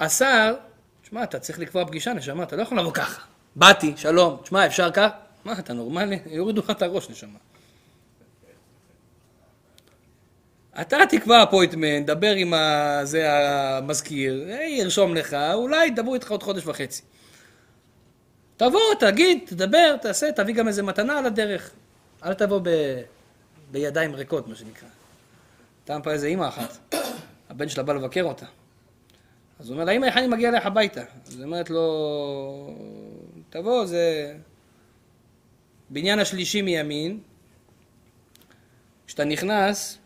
השר שמע, אתה צריך לקבוע פגישה, נשמה, אתה לא יכול לבוא ככה. באתי, שלום, שמע, אפשר כך? מה, אתה נורמלי? יורידו לך את הראש, נשמה. אתה תקבע אפוינטמנט, דבר עם זה המזכיר, ירשום לך, אולי ידברו איתך עוד חודש וחצי. תבוא, תגיד, תדבר, תעשה, תביא גם איזה מתנה על הדרך. אל תבוא ב... בידיים ריקות, מה שנקרא. פעם פעם איזה אימא אחת, הבן שלה בא לבקר אותה. אז הוא אומר לה, אמא, איך אני מגיע אליך הביתה? אז היא אומרת לו, תבוא, זה בניין השלישי מימין, כשאתה נכנס,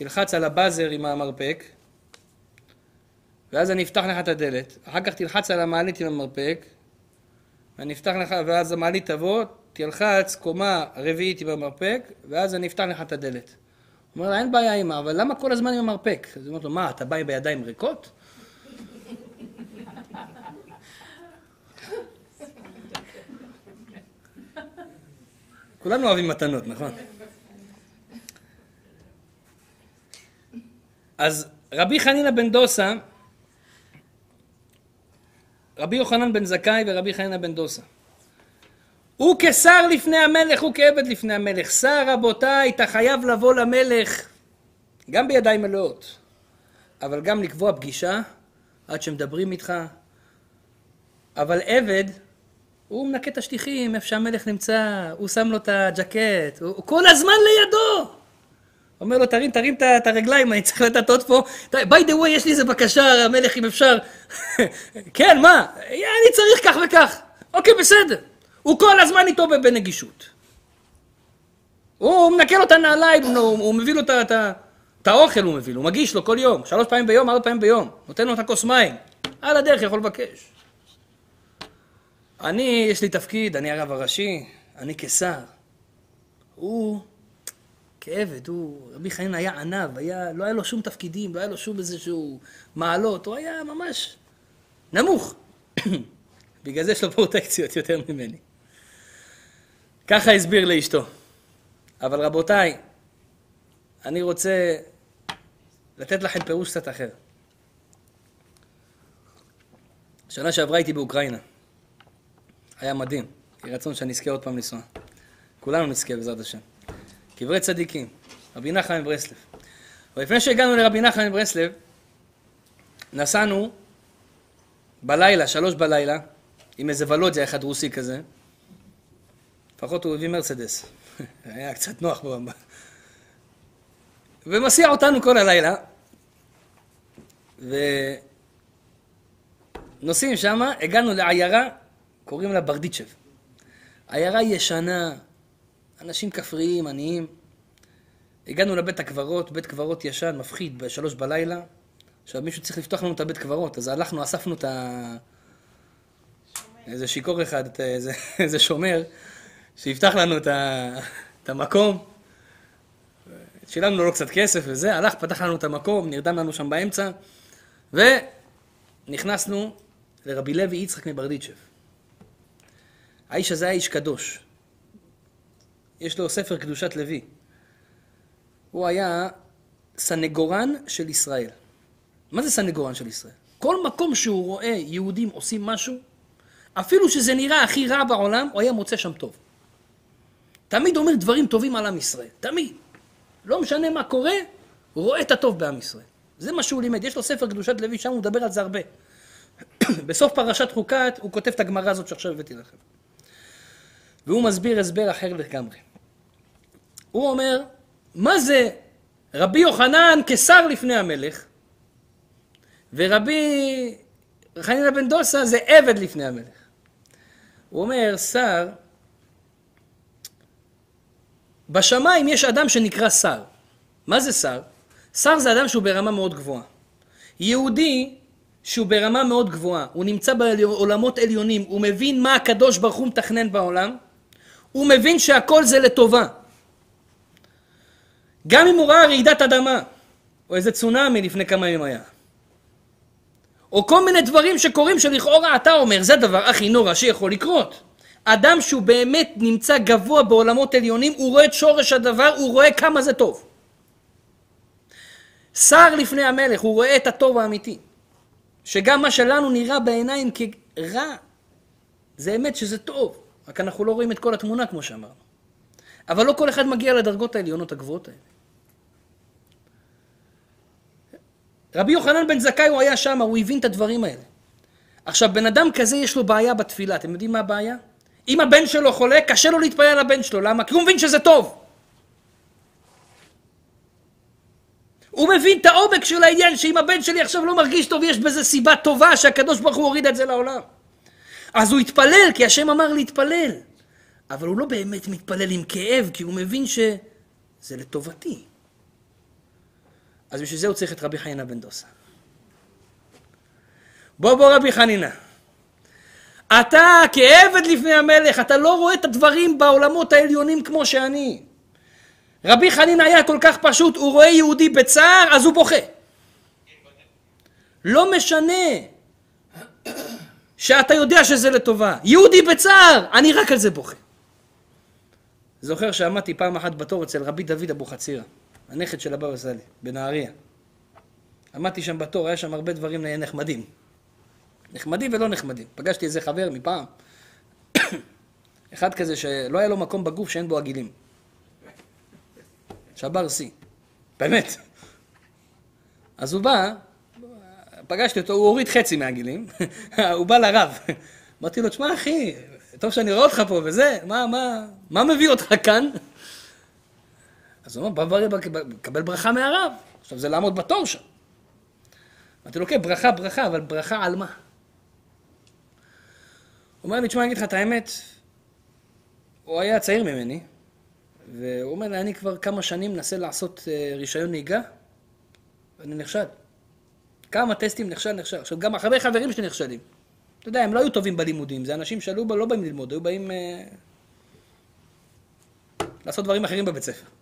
תלחץ על הבאזר עם המרפק, ואז אני אפתח לך את הדלת. אחר כך תלחץ על המעלית עם המרפק, ואני אפתח לך, ואז המעלית תבוא, תלחץ קומה רביעית עם המרפק, ואז אני אפתח לך את הדלת. הוא אומר לה, אין בעיה אמא, אבל למה כל הזמן עם המרפק? אז היא אומרת לו, מה, אתה בא בידיים ריקות? כולנו אוהבים מתנות, נכון? אז רבי חנינא בן דוסה, רבי יוחנן בן זכאי ורבי חנינא בן דוסה. הוא כשר לפני המלך, הוא כעבד לפני המלך. שר רבותיי, אתה חייב לבוא למלך גם בידיים מלאות, אבל גם לקבוע פגישה עד שמדברים איתך. אבל עבד, הוא מנקה את השטיחים, איפה שהמלך נמצא, הוא שם לו את הג'קט, הוא, הוא כל הזמן לידו. אומר לו, תרים, תרים את הרגליים, אני צריך לטטות פה. by the way, יש לי איזה בקשה, המלך, אם אפשר. כן, מה? אני צריך כך וכך. אוקיי, בסדר. הוא כל הזמן איתו בנגישות. הוא מנקה לו את הנעליים, הוא, הוא מביא לו את האוכל, הוא מביא לו, הוא מגיש לו כל יום, שלוש פעמים ביום, ארבע פעמים ביום. נותן לו את הכוס מים. על הדרך יכול לבקש. אני, יש לי תפקיד, אני הרב הראשי, אני כשר. הוא כעבד, הוא, רבי חנין היה עניו, היה, לא היה לו שום תפקידים, לא היה לו שום איזשהו מעלות, הוא היה ממש נמוך. בגלל זה יש לו פרוטקציות יותר ממני. ככה הסביר לאשתו. אבל רבותיי, אני רוצה לתת לכם פירוש קצת אחר. שנה שעברה הייתי באוקראינה. היה מדהים. יהי רצון שאני אזכה עוד פעם לנסוע. כולנו נזכה בעזרת השם. קברי צדיקים, רבי נחמן מברסלב. ולפני שהגענו לרבי נחמן מברסלב, נסענו בלילה, שלוש בלילה, עם איזה ולודיה אחד רוסי כזה. לפחות הוא הביא מרצדס. היה קצת נוח בו. ומסיע אותנו כל הלילה. ונוסעים שמה, הגענו לעיירה, קוראים לה ברדיצ'ב. עיירה ישנה, אנשים כפריים, עניים. הגענו לבית הקברות, בית קברות ישן, מפחיד, בשלוש בלילה. עכשיו מישהו צריך לפתוח לנו את הבית קברות, אז הלכנו, אספנו את ה... איזה שיכור אחד, את איזה, איזה שומר, שיפתח לנו את, ה... את המקום. שילמנו לו קצת כסף וזה, הלך, פתח לנו את המקום, נרדם לנו שם באמצע, ונכנסנו לרבי לוי יצחק מברדיצ'ב. האיש הזה היה איש קדוש. יש לו ספר קדושת לוי. הוא היה סנגורן של ישראל. מה זה סנגורן של ישראל? כל מקום שהוא רואה יהודים עושים משהו, אפילו שזה נראה הכי רע בעולם, הוא היה מוצא שם טוב. תמיד אומר דברים טובים על עם ישראל, תמיד. לא משנה מה קורה, הוא רואה את הטוב בעם ישראל. זה מה שהוא לימד. יש לו ספר קדושת לוי, שם הוא מדבר על זה הרבה. בסוף פרשת חוקת הוא כותב את הגמרא הזאת שעכשיו הבאתי לכם. והוא מסביר הסבר אחר לגמרי. הוא אומר, מה זה רבי יוחנן כשר לפני המלך, ורבי חנינא בן דוסה זה עבד לפני המלך. הוא אומר, שר, בשמיים יש אדם שנקרא שר. מה זה שר? שר זה אדם שהוא ברמה מאוד גבוהה. יהודי שהוא ברמה מאוד גבוהה, הוא נמצא בעולמות עליונים, הוא מבין מה הקדוש ברוך הוא מתכנן בעולם, הוא מבין שהכל זה לטובה. גם אם הוא ראה רעידת אדמה, או איזה צונאמי לפני כמה ימים היה, או כל מיני דברים שקורים שלכאורה אתה אומר, זה הדבר הכי נורא שיכול לקרות. אדם שהוא באמת נמצא גבוה בעולמות עליונים, הוא רואה את שורש הדבר, הוא רואה כמה זה טוב. שר לפני המלך, הוא רואה את הטוב האמיתי. שגם מה שלנו נראה בעיניים כרע, זה אמת שזה טוב. רק אנחנו לא רואים את כל התמונה כמו שאמרנו. אבל לא כל אחד מגיע לדרגות העליונות הגבוהות האלה. רבי יוחנן בן זכאי הוא היה שם, הוא הבין את הדברים האלה. עכשיו, בן אדם כזה יש לו בעיה בתפילה, אתם יודעים מה הבעיה? אם הבן שלו חולה, קשה לו להתפלל לבן שלו, למה? כי הוא מבין שזה טוב. הוא מבין את העומק של העניין, שאם הבן שלי עכשיו לא מרגיש טוב, יש בזה סיבה טובה שהקדוש ברוך הוא הוריד את זה לעולם. אז הוא התפלל, כי השם אמר להתפלל. אבל הוא לא באמת מתפלל עם כאב, כי הוא מבין שזה לטובתי. אז בשביל זה הוא צריך את רבי חנינה בן דוסה. בוא בוא רבי חנינה. אתה כעבד לפני המלך, אתה לא רואה את הדברים בעולמות העליונים כמו שאני. רבי חנינה היה כל כך פשוט, הוא רואה יהודי בצער, אז הוא בוכה. לא משנה שאתה יודע שזה לטובה. יהודי בצער, אני רק על זה בוכה. זוכר שעמדתי פעם אחת בתור אצל רבי דוד אבוחצירא, הנכד של הבבא סאלי, בנהריה. עמדתי שם בתור, היה שם הרבה דברים נחמדים. נחמדים ולא נחמדים. פגשתי איזה חבר מפעם, אחד כזה שלא היה לו מקום בגוף שאין בו עגילים. שבר שיא. באמת. אז הוא בא, פגשתי אותו, הוא הוריד חצי מהגילים, הוא בא לרב. אמרתי לו, תשמע אחי, טוב שאני רואה אותך פה וזה, מה, מה, מה מביא אותך כאן? אז הוא אומר, בא לקבל ברכה מהרב. עכשיו זה לעמוד בתור שם. אמרתי לו, כן, ברכה, ברכה, אבל ברכה על מה? הוא אומר לי, תשמע, אני אגיד לך את האמת, הוא היה צעיר ממני, והוא אומר לי, אני כבר כמה שנים מנסה לעשות אה, רישיון נהיגה, ואני נכשל. כמה טסטים נכשל, נכשל. עכשיו, גם הרבה חברים שלי נכשלים. אתה יודע, הם לא היו טובים בלימודים, זה אנשים שעלו, לא באים ללמוד, היו באים אה, לעשות דברים אחרים בבית ספר.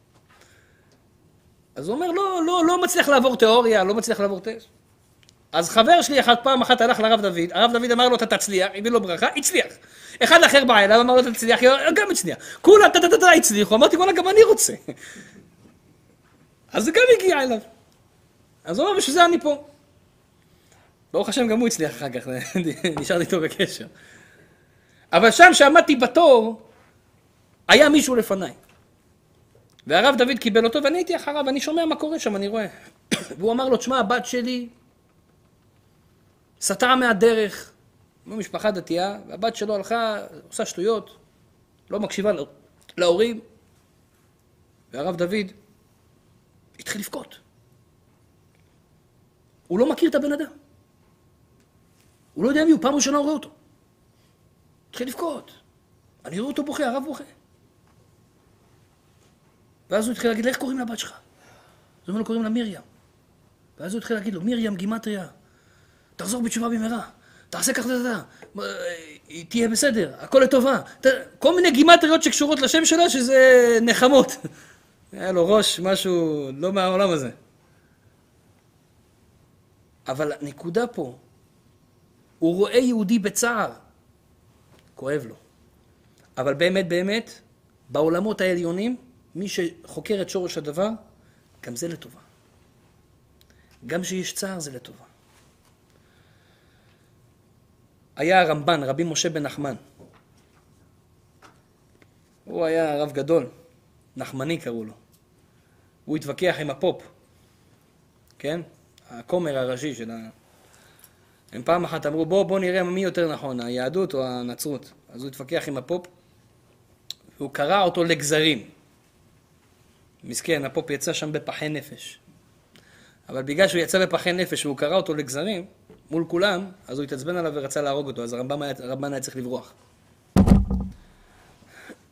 אז הוא אומר, לא, לא, לא מצליח לעבור תיאוריה, לא מצליח לעבור טסט. אז חבר שלי אחד פעם אחת הלך לרב דוד, הרב דוד אמר לו אתה תצליח, הביא לו ברכה, הצליח. אחד אחר בא אליו, אמר לו אתה תצליח, גם הצליח. כולה טה טה טה הצליחו, אמרתי וואלה גם אני רוצה. אז זה גם הגיע אליו. אז הוא אומר בשביל זה אני פה. ברוך השם גם הוא הצליח אחר כך, נשארתי איתו בקשר. אבל שם שעמדתי בתור, היה מישהו לפניי. והרב דוד קיבל אותו ואני הייתי אחריו, אני שומע מה קורה שם, אני רואה. והוא אמר לו, תשמע, הבת שלי סטרה מהדרך, משפחה דתייה, והבת שלו הלכה, עושה שטויות, לא מקשיבה להורים, והרב דוד התחיל לבכות. הוא לא מכיר את הבן אדם. הוא לא יודע מי הוא, פעם ראשונה הוא רואה אותו. התחיל לבכות. אני רואה אותו בוכה, הרב בוכה. ואז הוא התחיל להגיד, איך קוראים לבת שלך? אז הוא אומר לו, קוראים לה מרים. ואז הוא התחיל להגיד לו, מרים גימטריה, תחזור בתשובה במהרה, תעשה ככה, היא תהיה בסדר, הכל לטובה. כל מיני גימטריות שקשורות לשם שלה, שזה נחמות. היה לו ראש, משהו לא מהעולם הזה. אבל הנקודה פה, הוא רואה יהודי בצער, כואב לו. אבל באמת באמת, בעולמות העליונים, מי שחוקר את שורש הדבר, גם זה לטובה. גם כשיש צער זה לטובה. היה הרמב"ן, רבי משה בן נחמן. הוא היה רב גדול, נחמני קראו לו. הוא התווכח עם הפופ, כן? הכומר הראשי של ה... הם פעם אחת אמרו, בוא, בוא נראה מי יותר נכון, היהדות או הנצרות. אז הוא התווכח עם הפופ, והוא קרע אותו לגזרים. מסכן, הפופ יצא שם בפחי נפש. אבל בגלל שהוא יצא בפחי נפש והוא קרע אותו לגזרים, מול כולם, אז הוא התעצבן עליו ורצה להרוג אותו, אז הרמב"ם היה, הרמב"ן היה צריך לברוח.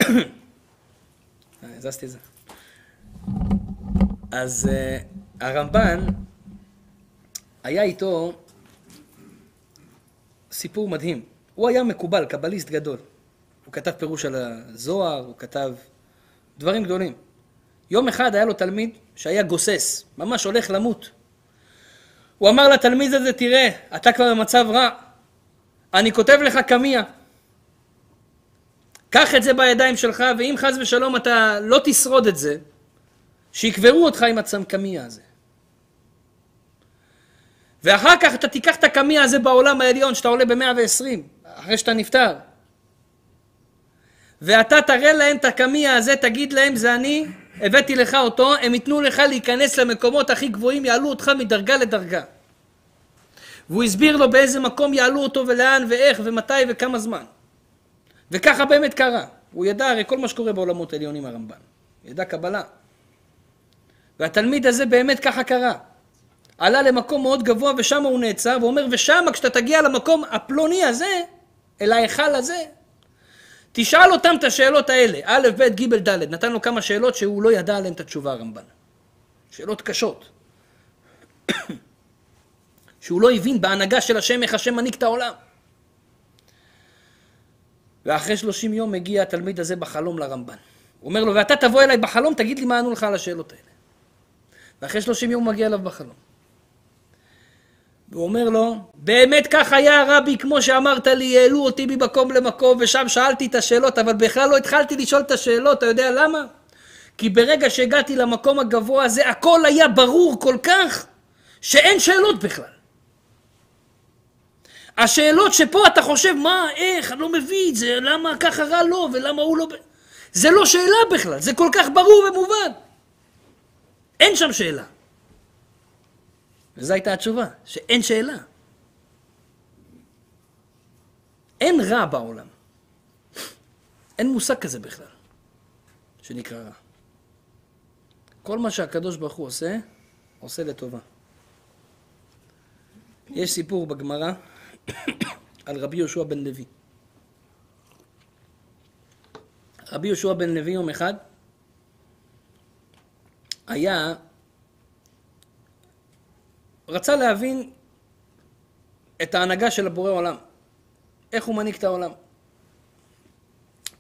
אה, הזזתי את זה. אז uh, הרמב"ן, היה איתו סיפור מדהים. הוא היה מקובל, קבליסט גדול. הוא כתב פירוש על הזוהר, הוא כתב דברים גדולים. יום אחד היה לו תלמיד שהיה גוסס, ממש הולך למות. הוא אמר לתלמיד הזה, תראה, אתה כבר במצב רע, אני כותב לך קמיע. קח את זה בידיים שלך, ואם חס ושלום אתה לא תשרוד את זה, שיקברו אותך עם הצמקמיע הזה. ואחר כך אתה תיקח את הקמיע הזה בעולם העליון, שאתה עולה ב-120, אחרי שאתה נפטר. ואתה תראה להם את הקמיע הזה, תגיד להם, זה אני, הבאתי לך אותו, הם ייתנו לך להיכנס למקומות הכי גבוהים, יעלו אותך מדרגה לדרגה. והוא הסביר לו באיזה מקום יעלו אותו ולאן ואיך ומתי וכמה זמן. וככה באמת קרה. הוא ידע הרי כל מה שקורה בעולמות העליונים הרמב"ן. ידע קבלה. והתלמיד הזה באמת ככה קרה. עלה למקום מאוד גבוה ושם הוא נעצר, ואומר, ושם כשאתה תגיע למקום הפלוני הזה, אל ההיכל הזה, תשאל אותם את השאלות האלה, א', ב', ג', ד', נתן לו כמה שאלות שהוא לא ידע עליהן את התשובה הרמב"ן. שאלות קשות. שהוא לא הבין בהנהגה של השם איך השם מנהיג את העולם. ואחרי שלושים יום מגיע התלמיד הזה בחלום לרמב"ן. הוא אומר לו, ואתה תבוא אליי בחלום, תגיד לי מה ענו לך על השאלות האלה. ואחרי שלושים יום הוא מגיע אליו בחלום. והוא אומר לו, באמת כך היה הרבי, כמו שאמרת לי, העלו אותי ממקום למקום, ושם שאלתי את השאלות, אבל בכלל לא התחלתי לשאול את השאלות, אתה יודע למה? כי ברגע שהגעתי למקום הגבוה הזה, הכל היה ברור כל כך, שאין שאלות בכלל. השאלות שפה אתה חושב, מה, איך, אני לא מבין, זה למה ככה רע לו, ולמה הוא לא... זה לא שאלה בכלל, זה כל כך ברור ומובן. אין שם שאלה. וזו הייתה התשובה, שאין שאלה. אין רע בעולם. אין מושג כזה בכלל, שנקרא רע. כל מה שהקדוש ברוך הוא עושה, עושה לטובה. יש סיפור בגמרא על רבי יהושע בן לוי. רבי יהושע בן לוי יום אחד היה, רצה להבין את ההנהגה של הבורא עולם, איך הוא מנהיג את העולם.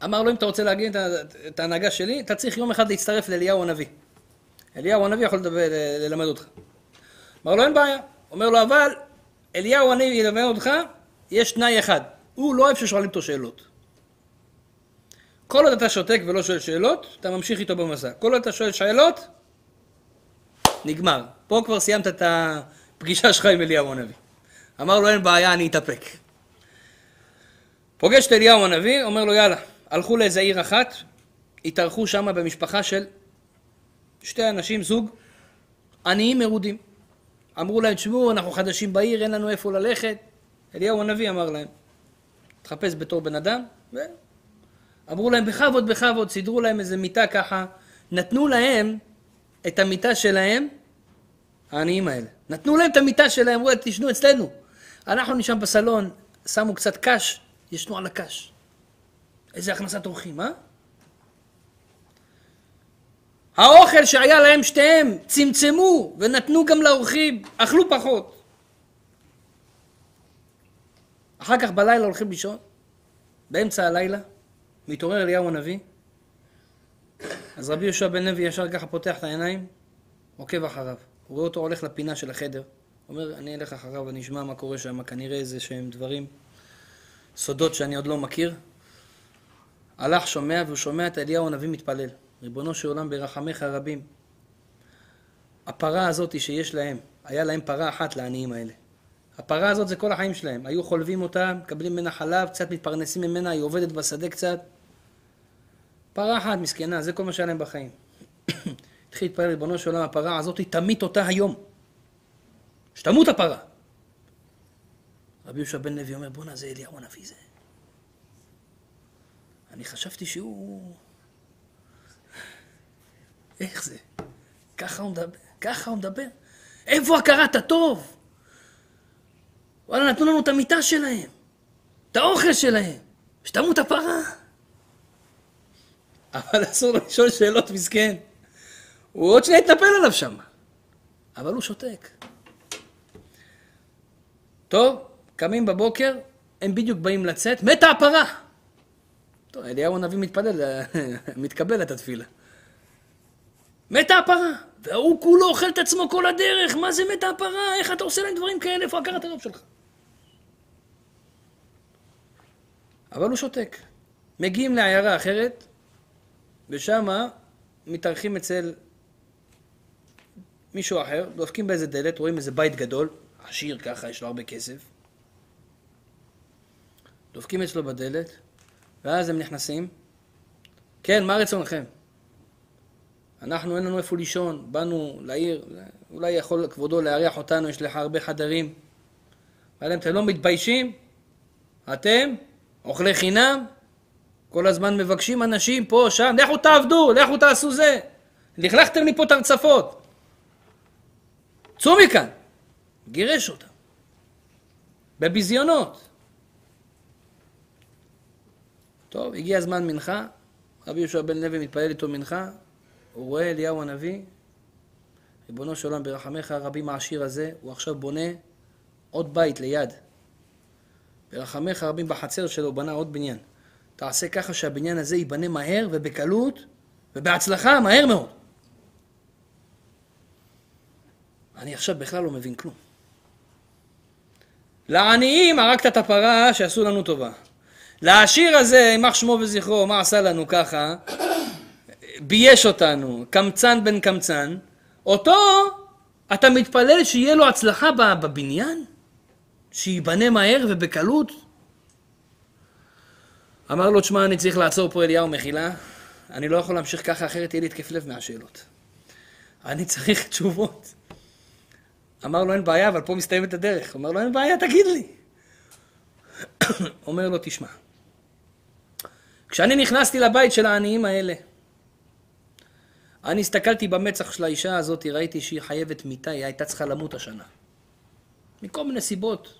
אמר לו, אם אתה רוצה להגיד את ההנהגה שלי, אתה צריך יום אחד להצטרף לאליהו הנביא. אליהו הנביא יכול לדבר, ללמד אותך. אמר לו, אין בעיה. אומר לו, אבל אליהו הנביא ילמד אותך, יש תנאי אחד. הוא לא אוהב ששואלים אותו שאלות. כל עוד אתה שותק ולא שואל שאלות, אתה ממשיך איתו במסע. כל עוד אתה שואל שאלות, נגמר. פה כבר סיימת את הפגישה שלך עם אליהו הנביא. אמר לו, אין בעיה, אני אתאפק. פוגש את אליהו הנביא, אומר לו, יאללה, הלכו לאיזה עיר אחת, התארחו שם במשפחה של שתי אנשים, זוג, עניים מרודים. אמרו להם, תשמעו, אנחנו חדשים בעיר, אין לנו איפה ללכת. אליהו הנביא אמר להם, תחפש בתור בן אדם, ואמרו להם, בכבוד, בכבוד, סידרו להם איזה מיטה ככה, נתנו להם את המיטה שלהם, העניים האלה. נתנו להם את המיטה שלהם, אמרו תשנו אצלנו. אנחנו נשאר בסלון, שמו קצת קש, ישנו על הקש. איזה הכנסת אורחים, אה? האוכל שהיה להם שתיהם צמצמו ונתנו גם לאורחים, אכלו פחות. אחר כך בלילה הולכים לישון, באמצע הלילה, מתעורר אליהו הנביא, אז רבי יהושע בן לוי ישר ככה פותח את העיניים, עוקב אחריו. הוא רואה אותו הולך לפינה של החדר, אומר, אני אלך אחריו ואני אשמע מה קורה שם, כנראה איזה שהם דברים, סודות שאני עוד לא מכיר. הלך, שומע, והוא שומע את אליהו הנביא מתפלל. ריבונו של עולם ברחמיך רבים. הפרה הזאת שיש להם, היה להם פרה אחת לעניים האלה. הפרה הזאת זה כל החיים שלהם. היו חולבים אותה, מקבלים ממנה חלב, קצת מתפרנסים ממנה, היא עובדת בשדה קצת. פרה אחת מסכנה, זה כל מה שהיה להם בחיים. התחיל להתפלל ריבונו של עולם, הפרה הזאת, תמית אותה היום. שתמות הפרה. רבי יהושע בן לוי אומר, בואנה זה אליהו הנביא זה. אני חשבתי שהוא... איך זה? ככה הוא מדבר, ככה הוא מדבר. איפה הכרת הטוב? וואלה, נתנו לנו את המיטה שלהם, את האוכל שלהם, שתמות הפרה. אבל אסור לו לשאול שאלות, מסכן. הוא עוד שנייה יתנפל עליו שם. אבל הוא שותק. טוב, קמים בבוקר, הם בדיוק באים לצאת, מתה הפרה. טוב, אליהו הנביא מתפלל, מתקבל את התפילה. מתה הפרה. והוא כולו אוכל את עצמו כל הדרך, מה זה מתה הפרה? איך אתה עושה להם דברים כאלה? איפה הכרת הטוב שלך? אבל הוא שותק. מגיעים לעיירה אחרת, ושמה מתארחים אצל מישהו אחר, דופקים באיזה דלת, רואים איזה בית גדול, עשיר ככה, יש לו הרבה כסף. דופקים אצלו בדלת, ואז הם נכנסים. כן, מה רצונכם? אנחנו אין לנו איפה לישון, באנו לעיר, אולי יכול כבודו לארח אותנו, יש לך הרבה חדרים. ואתם, אתם לא מתביישים? אתם, אוכלי חינם, כל הזמן מבקשים אנשים פה, שם, לכו תעבדו, לכו תעשו זה. לכלכתם לי פה את הרצפות. צאו מכאן. גירש אותם. בביזיונות. טוב, הגיע זמן מנחה, רבי יהושע בן לוי מתפלל איתו מנחה, הוא רואה אליהו הנביא, ריבונו של עולם ברחמך הרבים העשיר הזה, הוא עכשיו בונה עוד בית ליד. ברחמך הרבים בחצר שלו בנה עוד בניין. תעשה ככה שהבניין הזה ייבנה מהר ובקלות ובהצלחה, מהר מאוד. אני עכשיו בכלל לא מבין כלום. לעניים הרגת את הפרה שעשו לנו טובה. לעשיר הזה, יימח שמו וזכרו, מה עשה לנו ככה? בייש אותנו, קמצן בן קמצן. אותו אתה מתפלל שיהיה לו הצלחה בבניין? שייבנה מהר ובקלות? אמר לו, תשמע, אני צריך לעצור פה אליהו מחילה. אני לא יכול להמשיך ככה, אחרת יהיה לי התקף לב מהשאלות. אני צריך תשובות. אמר לו, אין בעיה, אבל פה מסתיימת הדרך. אומר לו, אין בעיה, תגיד לי. אומר לו, תשמע, כשאני נכנסתי לבית של העניים האלה, אני הסתכלתי במצח של האישה הזאת, ראיתי שהיא חייבת מיתה, היא הייתה צריכה למות השנה. מכל מיני סיבות.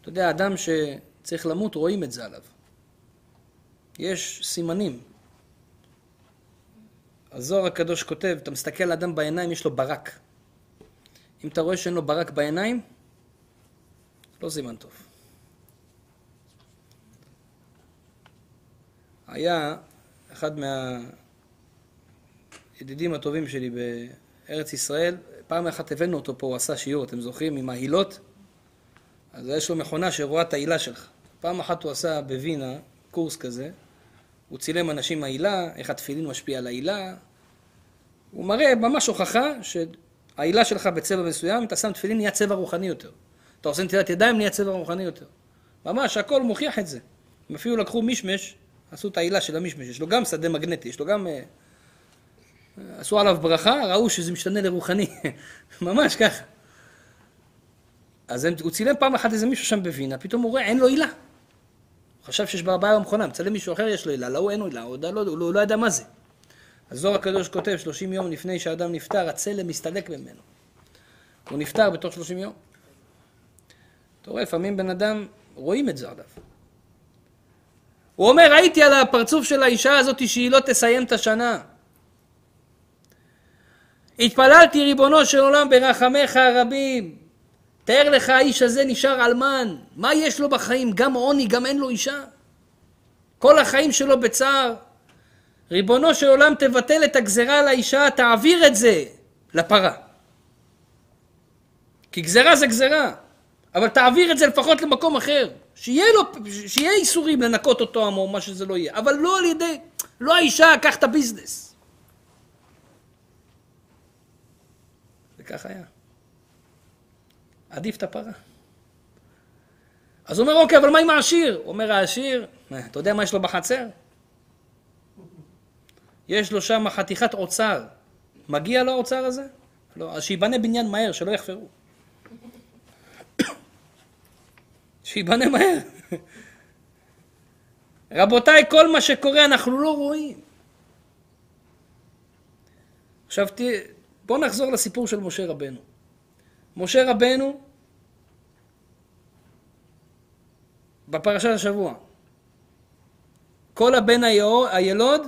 אתה יודע, אדם שצריך למות, רואים את זה עליו. יש סימנים. הזוהר הקדוש כותב, אתה מסתכל על אדם בעיניים, יש לו ברק. אם אתה רואה שאין לו ברק בעיניים, לא סימן טוב. היה אחד מהידידים הטובים שלי בארץ ישראל, פעם אחת הבאנו אותו פה, הוא עשה שיעור, אתם זוכרים, עם ההילות? אז יש לו מכונה שרואה את ההילה שלך. פעם אחת הוא עשה בווינה קורס כזה, הוא צילם אנשים מההילה, איך התפילין משפיע על ההילה. הוא מראה ממש הוכחה שההילה שלך בצבע מסוים, אתה שם תפילין, נהיה צבע רוחני יותר. אתה עושה נטילת ידיים, נהיה צבע רוחני יותר. ממש, הכל מוכיח את זה. הם אפילו לקחו מישמש, עשו את העילה של המישמש, יש לו גם שדה מגנטי, יש לו גם... אה, עשו עליו ברכה, ראו שזה משתנה לרוחני. ממש ככה. אז הם, הוא צילם פעם אחת איזה מישהו שם בווינה, פתאום הוא רואה, אין לו עילה. חשב שיש בעיה במכונה, מצלם מישהו אחר יש לו עילה, להוא אין לו עילה, הוא לא, הוא, הוא לא ידע מה זה. אז זוהר הקדוש כותב, 30 יום לפני שהאדם נפטר, הצלם מסתלק ממנו. הוא נפטר בתוך 30 יום. אתה רואה, לפעמים בן אדם, רואים את זה עליו. הוא אומר, ראיתי על הפרצוף של האישה הזאת שהיא לא תסיים את השנה. התפללתי, ריבונו של עולם, ברחמיך הרבים. תאר לך, האיש הזה נשאר אלמן. מה יש לו בחיים? גם עוני, גם אין לו אישה. כל החיים שלו בצער. ריבונו של עולם, תבטל את הגזרה על האישה, תעביר את זה לפרה. כי גזרה זה גזרה. אבל תעביר את זה לפחות למקום אחר. שיהיה לו, שיהיה איסורים לנקות אותו או מה שזה לא יהיה. אבל לא על ידי, לא האישה, קח את הביזנס. וכך היה. עדיף את הפרה. אז הוא אומר, אוקיי, אבל מה עם העשיר? אומר, העשיר, אתה יודע מה יש לו בחצר? יש לו שם חתיכת אוצר. מגיע לו האוצר הזה? לא, אז שיבנה בניין מהר, שלא יחפרו. שייבנה מהר. רבותיי, כל מה שקורה אנחנו לא רואים. עכשיו בואו נחזור לסיפור של משה רבנו. משה רבנו, בפרשת השבוע, כל הבן הילוד,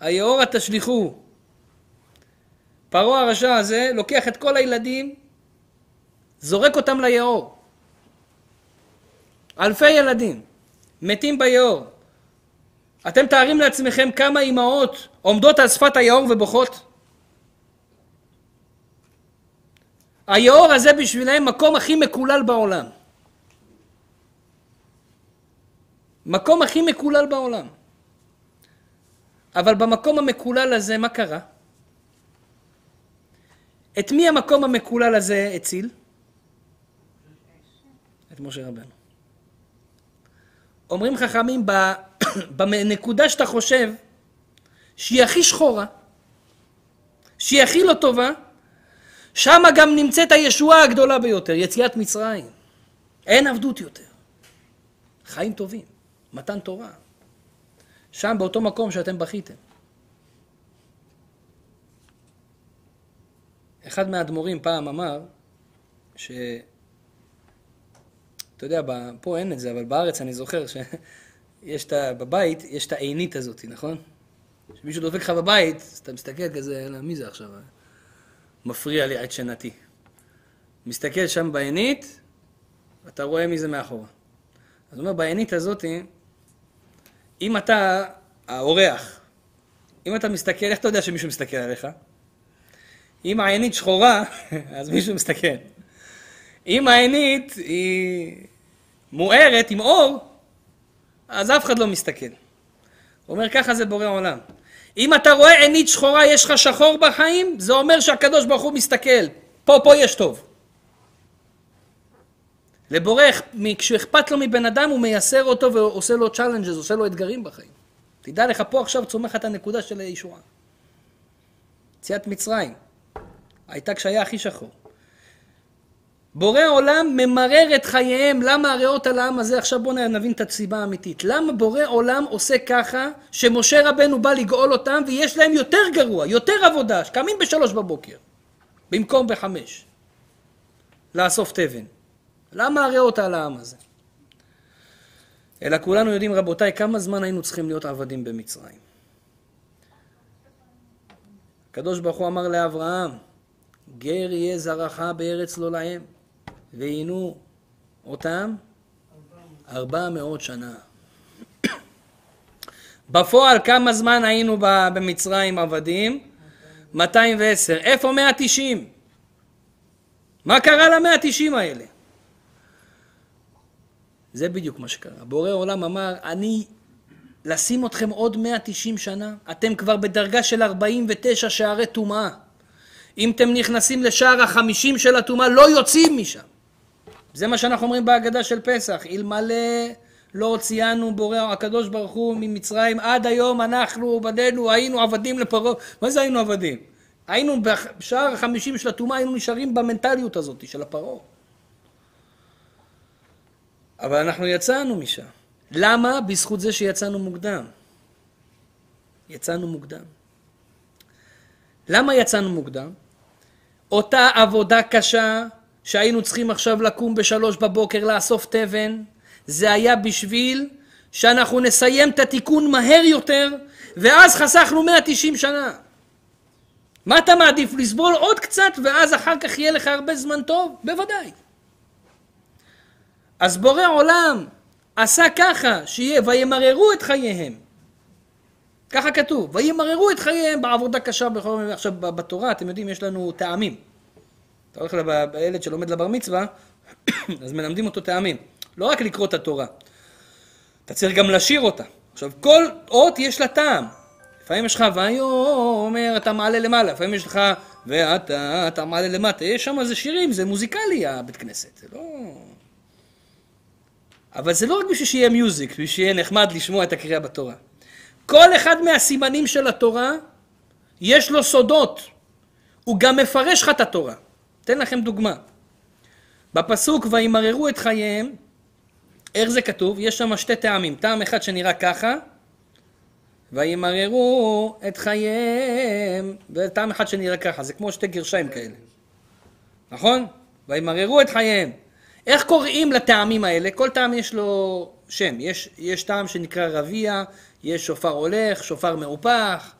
היאורה תשליכו. פרעה הרשע הזה לוקח את כל הילדים, זורק אותם ליאור. אלפי ילדים מתים ביאור. אתם תארים לעצמכם כמה אימהות עומדות על שפת היאור ובוכות? היאור הזה בשבילם מקום הכי מקולל בעולם. מקום הכי מקולל בעולם. אבל במקום המקולל הזה, מה קרה? את מי המקום המקולל הזה הציל? את משה רבנו. אומרים חכמים, בנקודה שאתה חושב שהיא הכי שחורה, שהיא הכי לא טובה, שם גם נמצאת הישועה הגדולה ביותר, יציאת מצרים. אין עבדות יותר. חיים טובים, מתן תורה. שם באותו מקום שאתם בכיתם. אחד מהאדמו"רים פעם אמר, ש... אתה יודע, פה אין את זה, אבל בארץ אני זוכר שיש את ה... בבית, יש את העינית הזאת, נכון? כשמישהו דופק לך בבית, אז אתה מסתכל כזה, מי זה עכשיו? מפריע לי עד שנתי. מסתכל שם בעינית, אתה רואה מי זה מאחורה. אז הוא אומר, בעינית הזאת, אם אתה האורח, אם אתה מסתכל, איך אתה יודע שמישהו מסתכל עליך? אם העינית שחורה, אז מישהו מסתכל. אם העינית היא מוארת עם אור, אז אף אחד לא מסתכל. הוא אומר, ככה זה בורא עולם. אם אתה רואה עינית שחורה, יש לך שחור בחיים, זה אומר שהקדוש ברוך הוא מסתכל. פה, פה יש טוב. לבורא, כשאכפת לו מבן אדם, הוא מייסר אותו ועושה לו challenges, עושה לו אתגרים בחיים. תדע לך, פה עכשיו צומחת הנקודה של הישועה. יציאת מצרים, הייתה כשהיה הכי שחור. בורא עולם ממרר את חייהם, למה הרעות לעם הזה, עכשיו בואו נבין את הסיבה האמיתית. למה בורא עולם עושה ככה, שמשה רבנו בא לגאול אותם ויש להם יותר גרוע, יותר עבודה, קמים בשלוש בבוקר, במקום בחמש, לאסוף תבן. למה הריאות על העם הזה? אלא כולנו יודעים, רבותיי, כמה זמן היינו צריכים להיות עבדים במצרים. הקדוש ברוך הוא אמר לאברהם, גר יהיה זרעך בארץ לא להם. ועינו אותם ארבע מאות שנה. בפועל כמה זמן היינו במצרים עבדים? 210. איפה 190? מה קרה ל-190 האלה? זה בדיוק מה שקרה. בורא עולם אמר, אני לשים אתכם עוד 190 שנה? אתם כבר בדרגה של 49 שערי טומאה. אם אתם נכנסים לשער החמישים של הטומאה, לא יוצאים משם. זה מה שאנחנו אומרים בהגדה של פסח, אלמלא לא הוציאנו בורא הקדוש ברוך הוא ממצרים, עד היום אנחנו, בנינו, היינו עבדים לפרעה. מה זה היינו עבדים? היינו בשער החמישים של הטומאה, היינו נשארים במנטליות הזאת של הפרעה. אבל אנחנו יצאנו משם. למה? בזכות זה שיצאנו מוקדם. יצאנו מוקדם. למה יצאנו מוקדם? אותה עבודה קשה שהיינו צריכים עכשיו לקום בשלוש בבוקר לאסוף תבן, זה היה בשביל שאנחנו נסיים את התיקון מהר יותר, ואז חסכנו 190 שנה. מה אתה מעדיף? לסבול עוד קצת ואז אחר כך יהיה לך הרבה זמן טוב? בוודאי. אז בורא עולם עשה ככה, שיהיה וימררו את חייהם. ככה כתוב, וימררו את חייהם בעבודה קשה בכל... עכשיו בתורה אתם יודעים יש לנו טעמים. אתה הולך לילד שלומד לבר מצווה, אז מלמדים אותו טעמים. לא רק לקרוא את התורה, אתה צריך גם לשיר אותה. עכשיו, כל אות יש לה טעם. לפעמים יש לך ויאמר אתה מעלה למעלה, לפעמים יש לך ואתה אתה מעלה למטה, יש שם איזה שירים, זה מוזיקלי הבית כנסת, זה לא... אבל זה לא רק בשביל שיהיה מיוזיק, בשביל שיהיה נחמד לשמוע את הקריאה בתורה. כל אחד מהסימנים של התורה, יש לו סודות. הוא גם מפרש לך את התורה. אתן לכם דוגמה. בפסוק וימררו את חייהם, איך זה כתוב? יש שם שתי טעמים. טעם אחד שנראה ככה, וימררו את חייהם, וטעם אחד שנראה ככה, זה כמו שתי גרשיים כאלה. נכון? וימררו את חייהם. איך קוראים לטעמים האלה? כל טעם יש לו שם. יש, יש טעם שנקרא רביע, יש שופר הולך, שופר מהופך.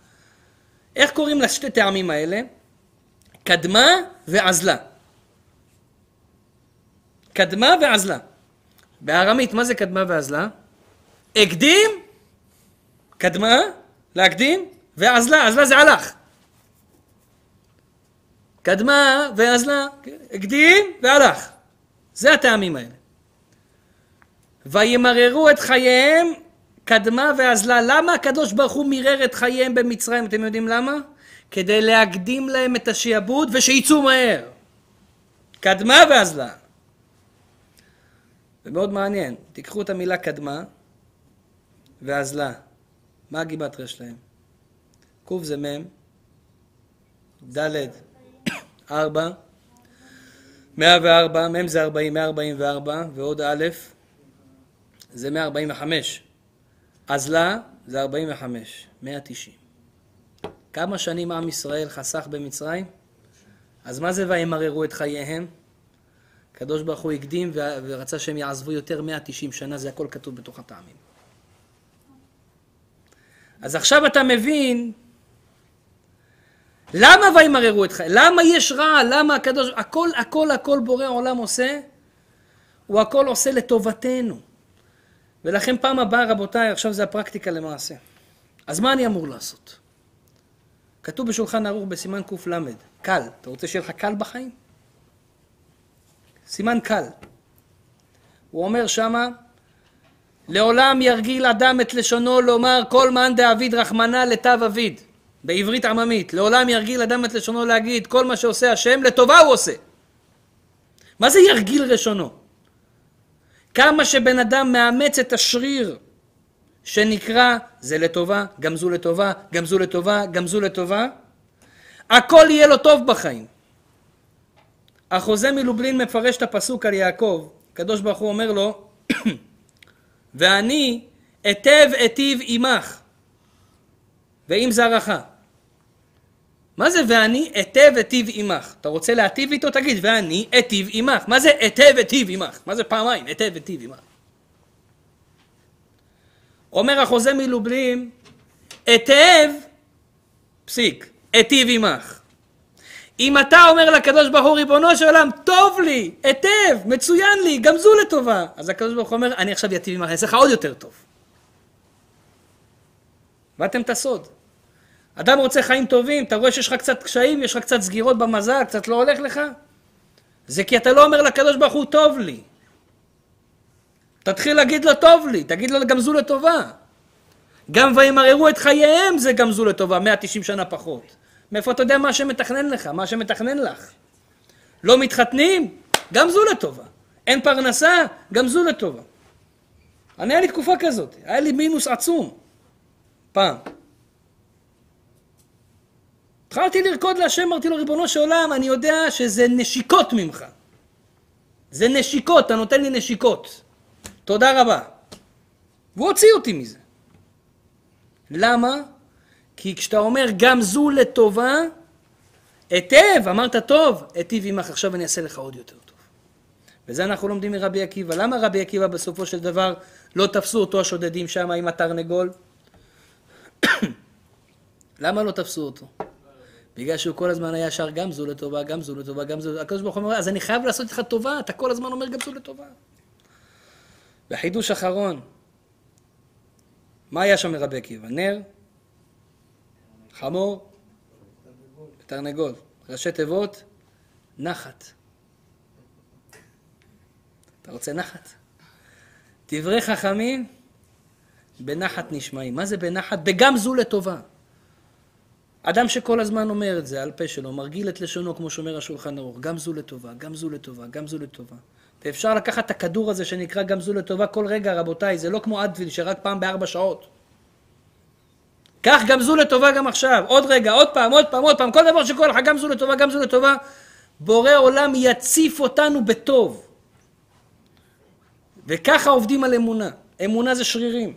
איך קוראים לשתי טעמים האלה? קדמה ועזלה. קדמה ועזלה. בארמית, מה זה קדמה ועזלה? הקדים, קדמה, להקדים, ועזלה, עזלה זה הלך. קדמה ועזלה, הקדים והלך. זה הטעמים האלה. וימררו את חייהם קדמה ועזלה. למה הקדוש ברוך הוא מירר את חייהם במצרים? אתם יודעים למה? כדי להקדים להם את השעבוד ושיצאו מהר. קדמה ואזלה. ומאוד מעניין, תיקחו את המילה קדמה ואזלה. מה הגימטריה שלהם? ק' זה מ', ד', ארבע, מאה וארבע, מ' זה ארבעים, מאה ארבעים וארבע, ועוד א', זה מאה ארבעים וחמש. אזלה זה ארבעים וחמש, מאה תשעים. כמה שנים עם ישראל חסך במצרים? אז מה זה וימררו את חייהם? הקדוש ברוך הוא הקדים ורצה שהם יעזבו יותר 190 שנה, זה הכל כתוב בתוך הטעמים. אז עכשיו אתה מבין למה וימררו את חייהם? למה יש רע? למה הקדוש... הכל, הכל, הכל בורא עולם עושה, הוא הכל עושה לטובתנו. ולכן פעם הבאה, רבותיי, עכשיו זה הפרקטיקה למעשה. אז מה אני אמור לעשות? כתוב בשולחן ערוך בסימן קל. קל. אתה רוצה שיהיה לך קל בחיים? סימן קל. הוא אומר שמה, לעולם ירגיל אדם את לשונו לומר כל מאן דאביד רחמנא לתו אביד. בעברית עממית. לעולם ירגיל אדם את לשונו להגיד כל מה שעושה השם לטובה הוא עושה. מה זה ירגיל לשונו? כמה שבן אדם מאמץ את השריר שנקרא זה לטובה, גם זו לטובה, גם זו לטובה, גם זו לטובה, הכל יהיה לו טוב בחיים. החוזה מלובלין מפרש את הפסוק על יעקב, הקדוש ברוך הוא אומר לו, ואני אתב אטיב עמך ועם זרעך. מה זה ואני אתב אטיב עמך? אתה רוצה להטיב איתו? תגיד ואני אטיב עמך. מה זה אתב אטיב עמך? מה זה פעמיים אתב אטיב עמך? אומר החוזה מלובלין, אתב, פסיק, אטיב עמך. אם אתה אומר לקדוש ברוך הוא ריבונו של עולם, טוב לי, היטב, מצוין לי, גם זו לטובה. אז הקדוש ברוך הוא אומר, אני עכשיו אטיב עמך, אני אעשה לך עוד יותר טוב. הבנתם את הסוד? אדם רוצה חיים טובים, אתה רואה שיש לך קצת קשיים, יש לך קצת סגירות במזל, קצת לא הולך לך? זה כי אתה לא אומר לקדוש ברוך הוא טוב לי. תתחיל להגיד לו טוב לי, תגיד לו גם זו לטובה. גם וימררו את חייהם זה גם זו לטובה, 190 שנה פחות. מאיפה אתה יודע מה השם מתכנן לך, מה השם מתכנן לך? לא מתחתנים? גם זו לטובה. אין פרנסה? גם זו לטובה. אני היה לי תקופה כזאת, היה לי מינוס עצום. פעם. התחלתי לרקוד להשם, אמרתי לו, ריבונו של עולם, אני יודע שזה נשיקות ממך. זה נשיקות, אתה נותן לי נשיקות. תודה רבה. והוא הוציא אותי מזה. למה? כי כשאתה אומר גם זו לטובה, היטב, אמרת טוב, היטיב עמך, עכשיו אני אעשה לך עוד יותר טוב. וזה אנחנו לומדים מרבי עקיבא. למה רבי עקיבא בסופו של דבר לא תפסו אותו השודדים שם עם התרנגול? למה לא תפסו אותו? בגלל שהוא כל הזמן היה שר גם זו לטובה, גם זו לטובה, גם זו, הקדוש ברוך הוא אומר, אז אני חייב לעשות לך טובה, אתה כל הזמן אומר גם זו לטובה. וחידוש אחרון, מה היה שם לרבי עקיבא? נר, חמור, תרנגול. ראשי תיבות, נחת. אתה רוצה נחת? דברי חכמים, בנחת נשמעים. מה זה בנחת? בגם זו לטובה. אדם שכל הזמן אומר את זה על פה שלו, מרגיל את לשונו כמו שאומר השולחן ערוך, גם זו לטובה, גם זו לטובה, גם זו לטובה. ואפשר לקחת את הכדור הזה שנקרא גם זו לטובה כל רגע, רבותיי, זה לא כמו אדוויל שרק פעם בארבע שעות. כך גם זו לטובה גם עכשיו, עוד רגע, עוד פעם, עוד פעם, עוד פעם, כל דבר שקורה לך, גם זו לטובה, גם זו לטובה, בורא עולם יציף אותנו בטוב. וככה עובדים על אמונה. אמונה זה שרירים.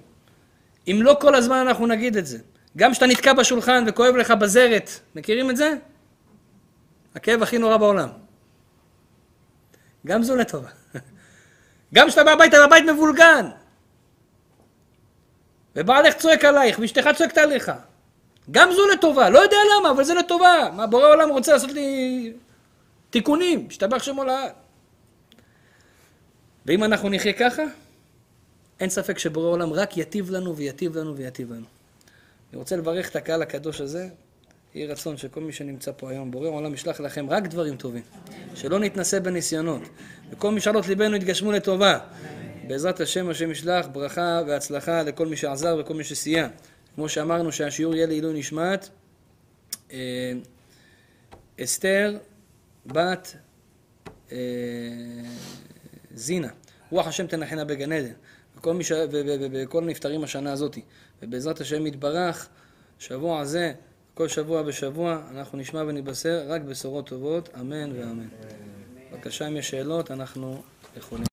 אם לא כל הזמן אנחנו נגיד את זה. גם כשאתה נתקע בשולחן וכואב לך בזרת, מכירים את זה? הכאב הכי נורא בעולם. גם זו לטובה. גם כשאתה בא הביתה והבית מבולגן, ובעלך צועק עלייך, ואשתך צועקת עליך. גם זו לטובה, לא יודע למה, אבל זה לטובה. מה, בורא עולם רוצה לעשות לי תיקונים, השתבח שמו לעד. ואם אנחנו נחיה ככה, אין ספק שבורא עולם רק יטיב לנו ויטיב לנו ויטיב לנו. אני רוצה לברך את הקהל הקדוש הזה. יהי רצון שכל מי שנמצא פה היום, בורא עולם ישלח לכם רק דברים טובים. שלא נתנסה בניסיונות. וכל משאלות ליבנו יתגשמו לטובה. בעזרת השם, השם ישלח ברכה והצלחה לכל מי שעזר וכל מי שסייע. כמו שאמרנו שהשיעור יהיה לעילוי נשמת, אה, אסתר בת אה, זינה. רוח השם תנחנה בגן עדן. וכל, הנפטרים השנה הזאת. ובעזרת השם יתברך, שבוע הזה, כל שבוע בשבוע, אנחנו נשמע ונתבשר רק בשורות טובות, אמן ואמן. בבקשה, אם יש שאלות, אנחנו יכולים.